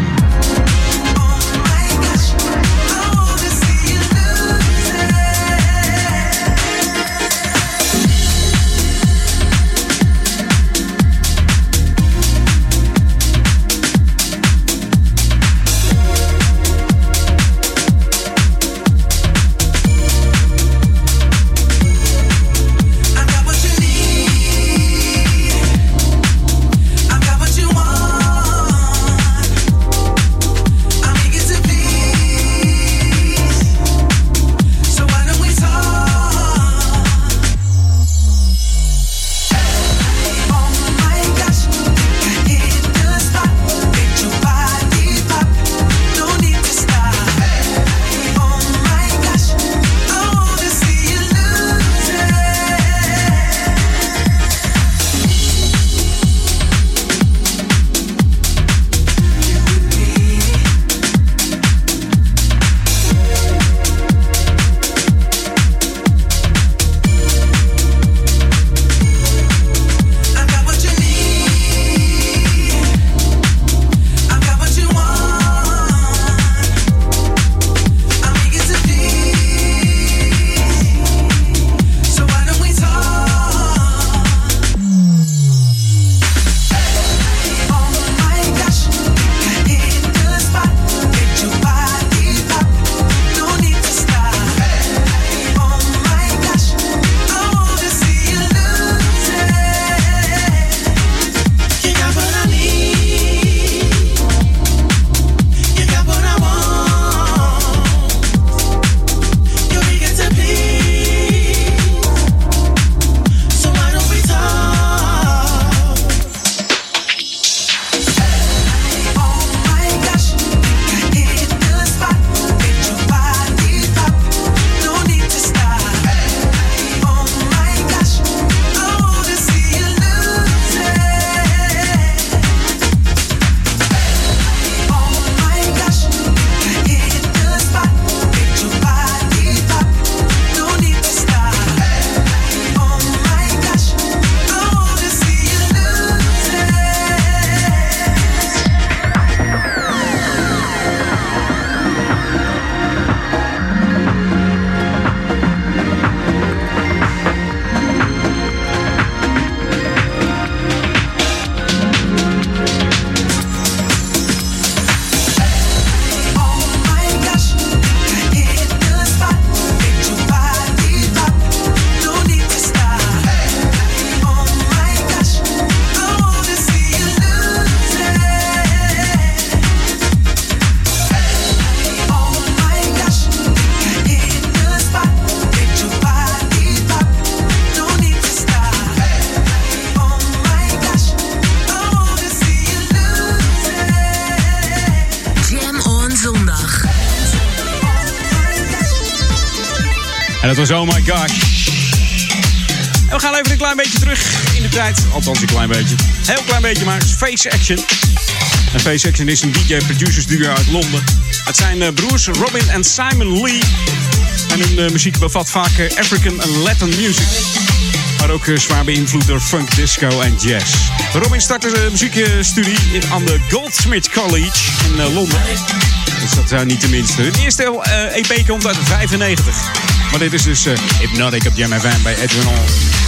Was Oh My Gosh. En we gaan even een klein beetje terug in de tijd. Althans een klein beetje. Heel klein beetje, maar Face Action. En Face Action is een DJ-producers duo uit Londen. Het zijn eh, broers Robin en Simon Lee. En hun eh, muziek bevat vaak eh, African en Latin music. Maar ook zwaar beïnvloed door funk, disco en jazz. Robin startte de muziekstudie aan de Goldsmith College in Londen. Dus dat zijn niet de minste. Hun eerste EP komt uit 95. Maar dit is dus eh, Hypnotic op Jam FM bij Edwin On.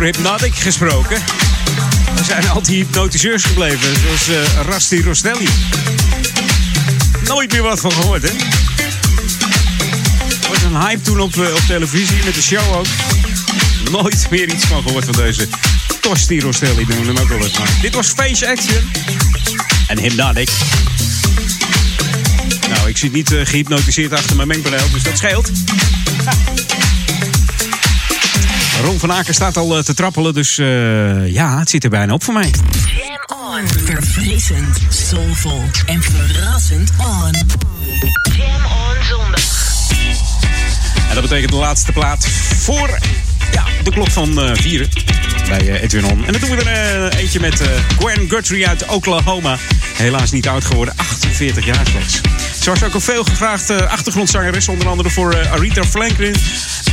Over Hypnotic gesproken. Er zijn al die hypnotiseurs gebleven, zoals eh Rasti Rostelli. Nooit meer wat van gehoord, hè? Was een hype toen op, eh, op televisie, met de show ook. Nooit meer iets van gehoord van deze Tostirostelli doen we hem ook wel eens. Maar dit was Face Action. En Hypnotic. Nou, ik zit niet eh, gehypnotiseerd achter mijn mengpaneel, dus dat scheelt. Ron van Aken staat al eh, te trappelen, dus eh, ja, het zit er bijna op voor mij. Jam on. Verfrissend, soulvol en verrassend on. Jam on zondag. En dat betekent de laatste plaat voor ja, de klok van eh vieren bij eh, Edwin On. En dat doen we er eh, eentje met Gwen Guthrie uit Oklahoma. Helaas niet oud geworden, 48 jaar slechts. Ze was ook een veel gevraagd achtergrondzangeres, onder andere voor eh, Aretha Franklin,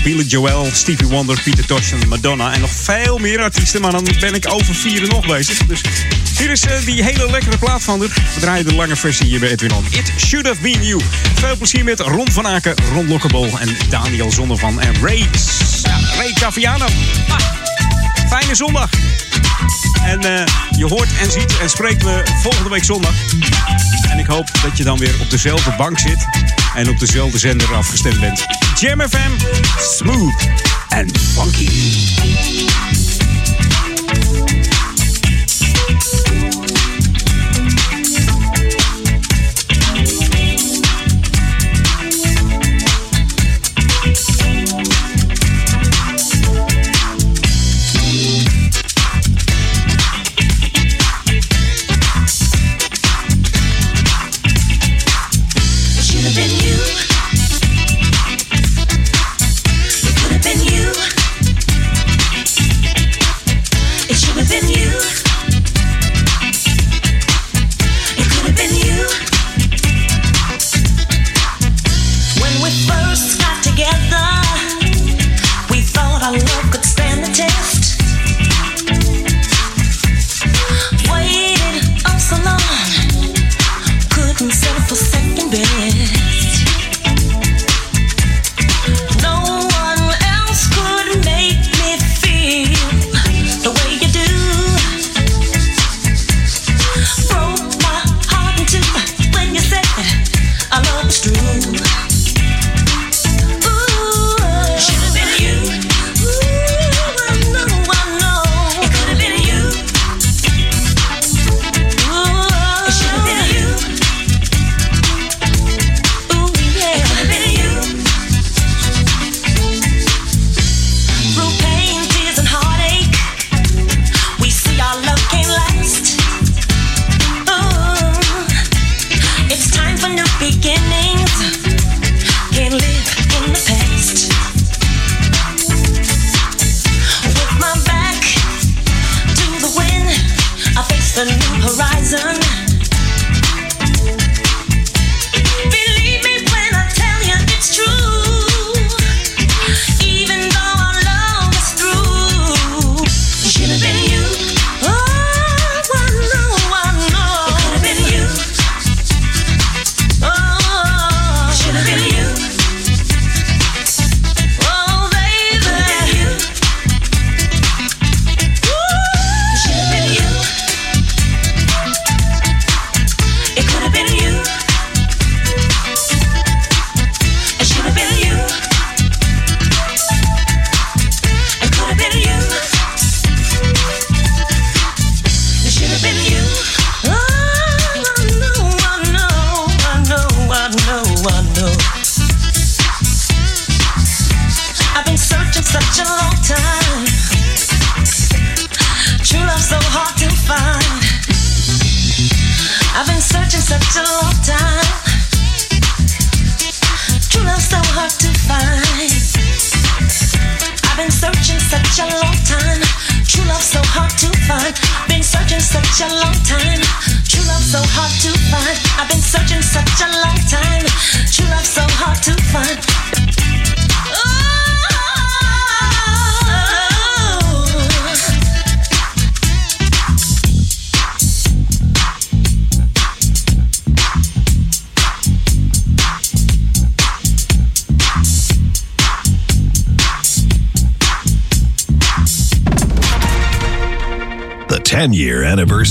Billy Joel, Stevie Wonder, Peter Tosh en Madonna. En nog veel meer artiesten, maar dan ben ik over vieren nog bezig. Dus hier is eh, die hele lekkere plaat van haar. We draaien de lange versie hier bij Edwin. It Should Have Been You. Veel plezier met Ron van Aken, Ron Lokkebol en Daniel Zonnevan en Ray, ja, Ray Caviano. Fijne zondag. En eh, je hoort en ziet en spreekt me volgende week zondag. Hoop dat je dan weer op dezelfde bank zit en op dezelfde zender afgestemd bent. Jam FM, smooth and funky.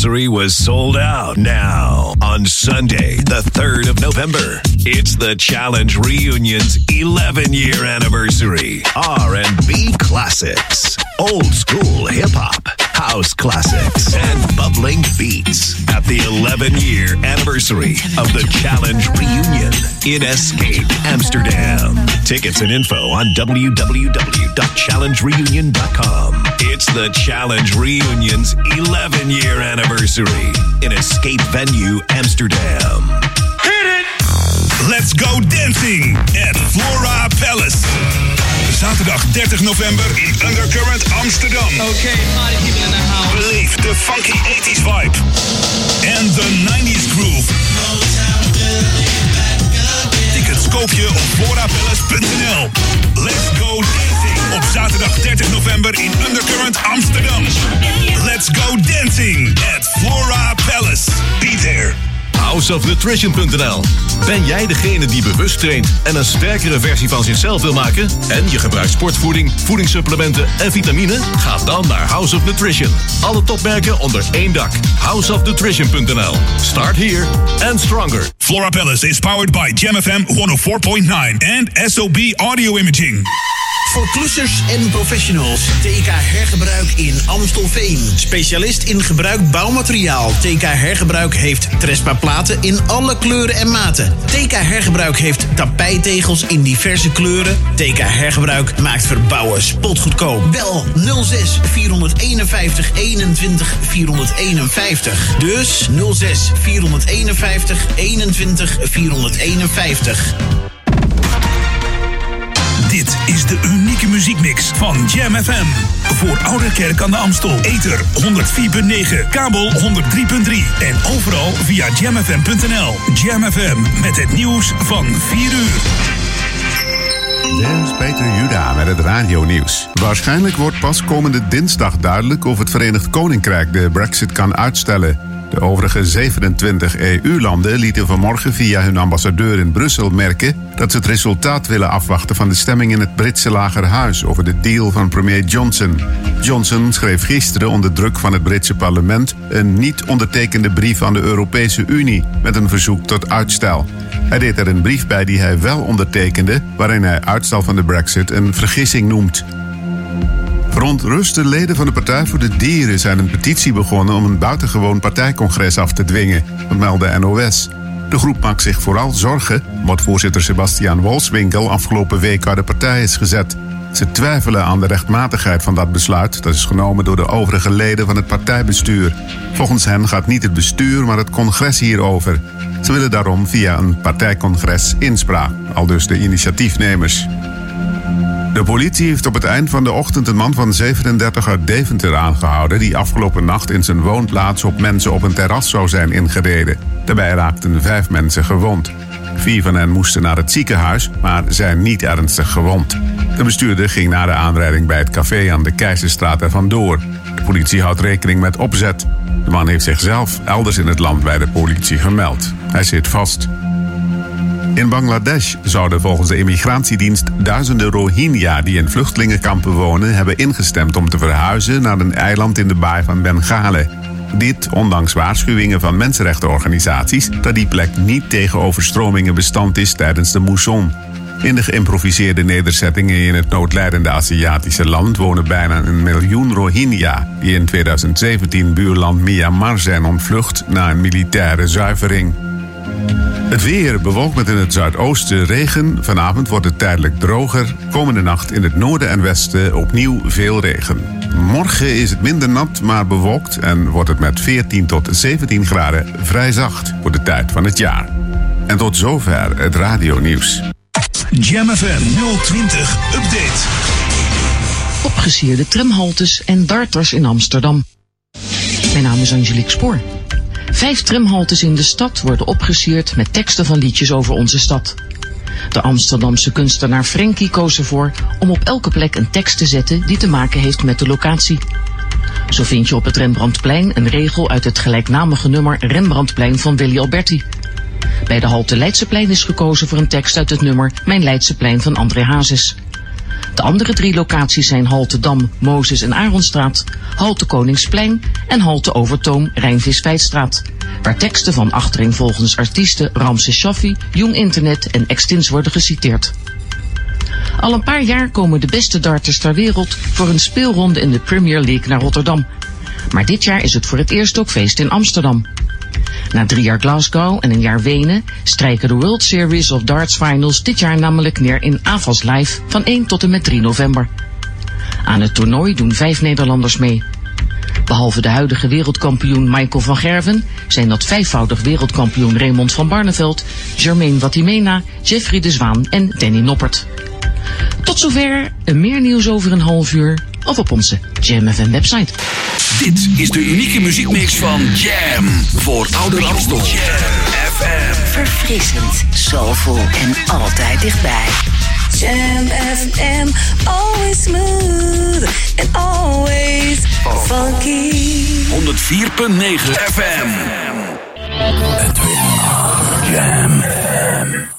Was sold out now on Sunday, the 3rd of November. It's the Challenge Reunion's 11 year anniversary. R&B classics, old school hip hop, house classics, and bubbling beats at the 11 year anniversary of the Challenge Reunion in Escape Amsterdam. Tickets and info on www.challengereunion.com. It's the Challenge Reunion's 11 year anniversary in Escape Venue Amsterdam. Hit it! Let's go dancing at Flora Palace. Zaterdag 30 november in Undercurrent Amsterdam. Okay, party people in the house. Beleef de funky 80s vibe en de 90s groove. Koop je op florapalace.nl. Let's go dancing op zaterdag 30 november in Undercurrent Amsterdam. Let's go dancing at Flora Palace. Be there. houseofnutrition.nl. Ben jij degene die bewust traint en een sterkere versie van zichzelf wil maken? En je gebruikt sportvoeding, voedingssupplementen en vitamine? Ga dan naar House of Nutrition. Alle topmerken onder één dak. houseofnutrition.nl. Start here and stronger. Flora Palace is powered by Jam FM 104.9 and SOB Audio Imaging. Voor klussers en professionals. TK Hergebruik in Amstelveen. Specialist in gebruik bouwmateriaal. TK Hergebruik heeft Trespa platen in alle kleuren en maten. TK Hergebruik heeft tapijtegels in diverse kleuren. TK Hergebruik maakt verbouwen spotgoedkoop. Bel 06 451 21 451. Dus 06 451 21 451. Dit is de unieke muziekmix van Jam FM. Voor Oude Kerk aan de Amstel. Ether 104.9, kabel 103.3 en overal via jamfm.nl. Jam FM met het nieuws van 4 uur. Dit Peter Juda met het radio-nieuws. Waarschijnlijk wordt pas komende dinsdag duidelijk of het Verenigd Koninkrijk de Brexit kan uitstellen. De overige 27 EU-landen lieten vanmorgen via hun ambassadeur in Brussel merken dat ze het resultaat willen afwachten van de stemming in het Britse Lagerhuis over de deal van premier Johnson. Johnson schreef gisteren onder druk van het Britse parlement een niet ondertekende brief aan de Europese Unie met een verzoek tot uitstel. Hij deed er een brief bij die hij wel ondertekende, waarin hij uitstel van de Brexit een vergissing noemt. Verontruste leden van de Partij voor de Dieren zijn een petitie begonnen om een buitengewoon partijcongres af te dwingen, dat meldde NOS. De groep maakt zich vooral zorgen omdat voorzitter Sebastian Wolfswinkel afgelopen week uit de partij is gezet. Ze twijfelen aan de rechtmatigheid van dat besluit dat is genomen door de overige leden van het partijbestuur. Volgens hen gaat niet het bestuur, maar het congres hierover. Ze willen daarom via een partijcongres inspraak, al dus de initiatiefnemers. De politie heeft op het eind van de ochtend een man van 37 uit Deventer aangehouden... die afgelopen nacht in zijn woonplaats op mensen op een terras zou zijn ingereden. Daarbij raakten vijf mensen gewond. Vier van hen moesten naar het ziekenhuis, maar zijn niet ernstig gewond. De bestuurder ging na de aanrijding bij het café aan de Keizerstraat er vandoor. De politie houdt rekening met opzet. De man heeft zichzelf elders in het land bij de politie gemeld. Hij zit vast. In Bangladesh zouden volgens de immigratiedienst duizenden Rohingya die in vluchtelingenkampen wonen hebben ingestemd om te verhuizen naar een eiland in de baai van Bengalen. Dit ondanks waarschuwingen van mensenrechtenorganisaties dat die plek niet tegen overstromingen bestand is tijdens de moesson. In de geïmproviseerde nederzettingen in het noodlijdende Aziatische land wonen bijna een miljoen Rohingya die in 2017 buurland Myanmar zijn ontvlucht na een militaire zuivering. Het weer bewolkt met in het zuidoosten regen. Vanavond wordt het tijdelijk droger. Komende nacht in het noorden en westen opnieuw veel regen. Morgen is het minder nat, maar bewolkt en wordt het met 14 tot 17 graden vrij zacht voor de tijd van het jaar. En tot zover het radionieuws. Jam FM 020 Update. Opgesierde tramhaltes en darters in Amsterdam. Mijn naam is Angelique Spoor. Vijf tramhaltes in de stad worden opgesierd met teksten van liedjes over onze stad. De Amsterdamse kunstenaar Frenkie koos ervoor om op elke plek een tekst te zetten die te maken heeft met de locatie. Zo vind je op het Rembrandtplein een regel uit het gelijknamige nummer Rembrandtplein van Willy Alberti. Bij de halte Leidseplein is gekozen voor een tekst uit het nummer Mijn Leidseplein van André Hazes. De andere drie locaties zijn Halte Dam, Mozes en Aronstraat, Halte Koningsplein en Halte Overtoom, Rijnvis-Veitstraat. Waar teksten van achtereenvolgens artiesten Ramses Shaffi, Jong Internet en Extins worden geciteerd. Al een paar jaar komen de beste darters ter wereld voor een speelronde in de Premier League naar Rotterdam. Maar dit jaar is het voor het eerst ook feest in Amsterdam. Na drie jaar Glasgow en een jaar Wenen strijken de World Series of Darts Finals dit jaar namelijk neer in Avals Live van 1 tot en met 3 november. Aan het toernooi doen vijf Nederlanders mee. Behalve de huidige wereldkampioen Michael van Gerven zijn dat vijfvoudig wereldkampioen Raymond van Barneveld, Jermaine Watimena, Jeffrey de Zwaan en Danny Noppert. Tot zover, meer nieuws over een half uur of op onze Jam FM website. Dit is de unieke muziekmix van Jam voor Ouder Amstel. Jam FM. Verfrissend, soulful en altijd dichtbij. Jam FM, always smooth and always funky. 104.9 FM. Edwin Jam FM.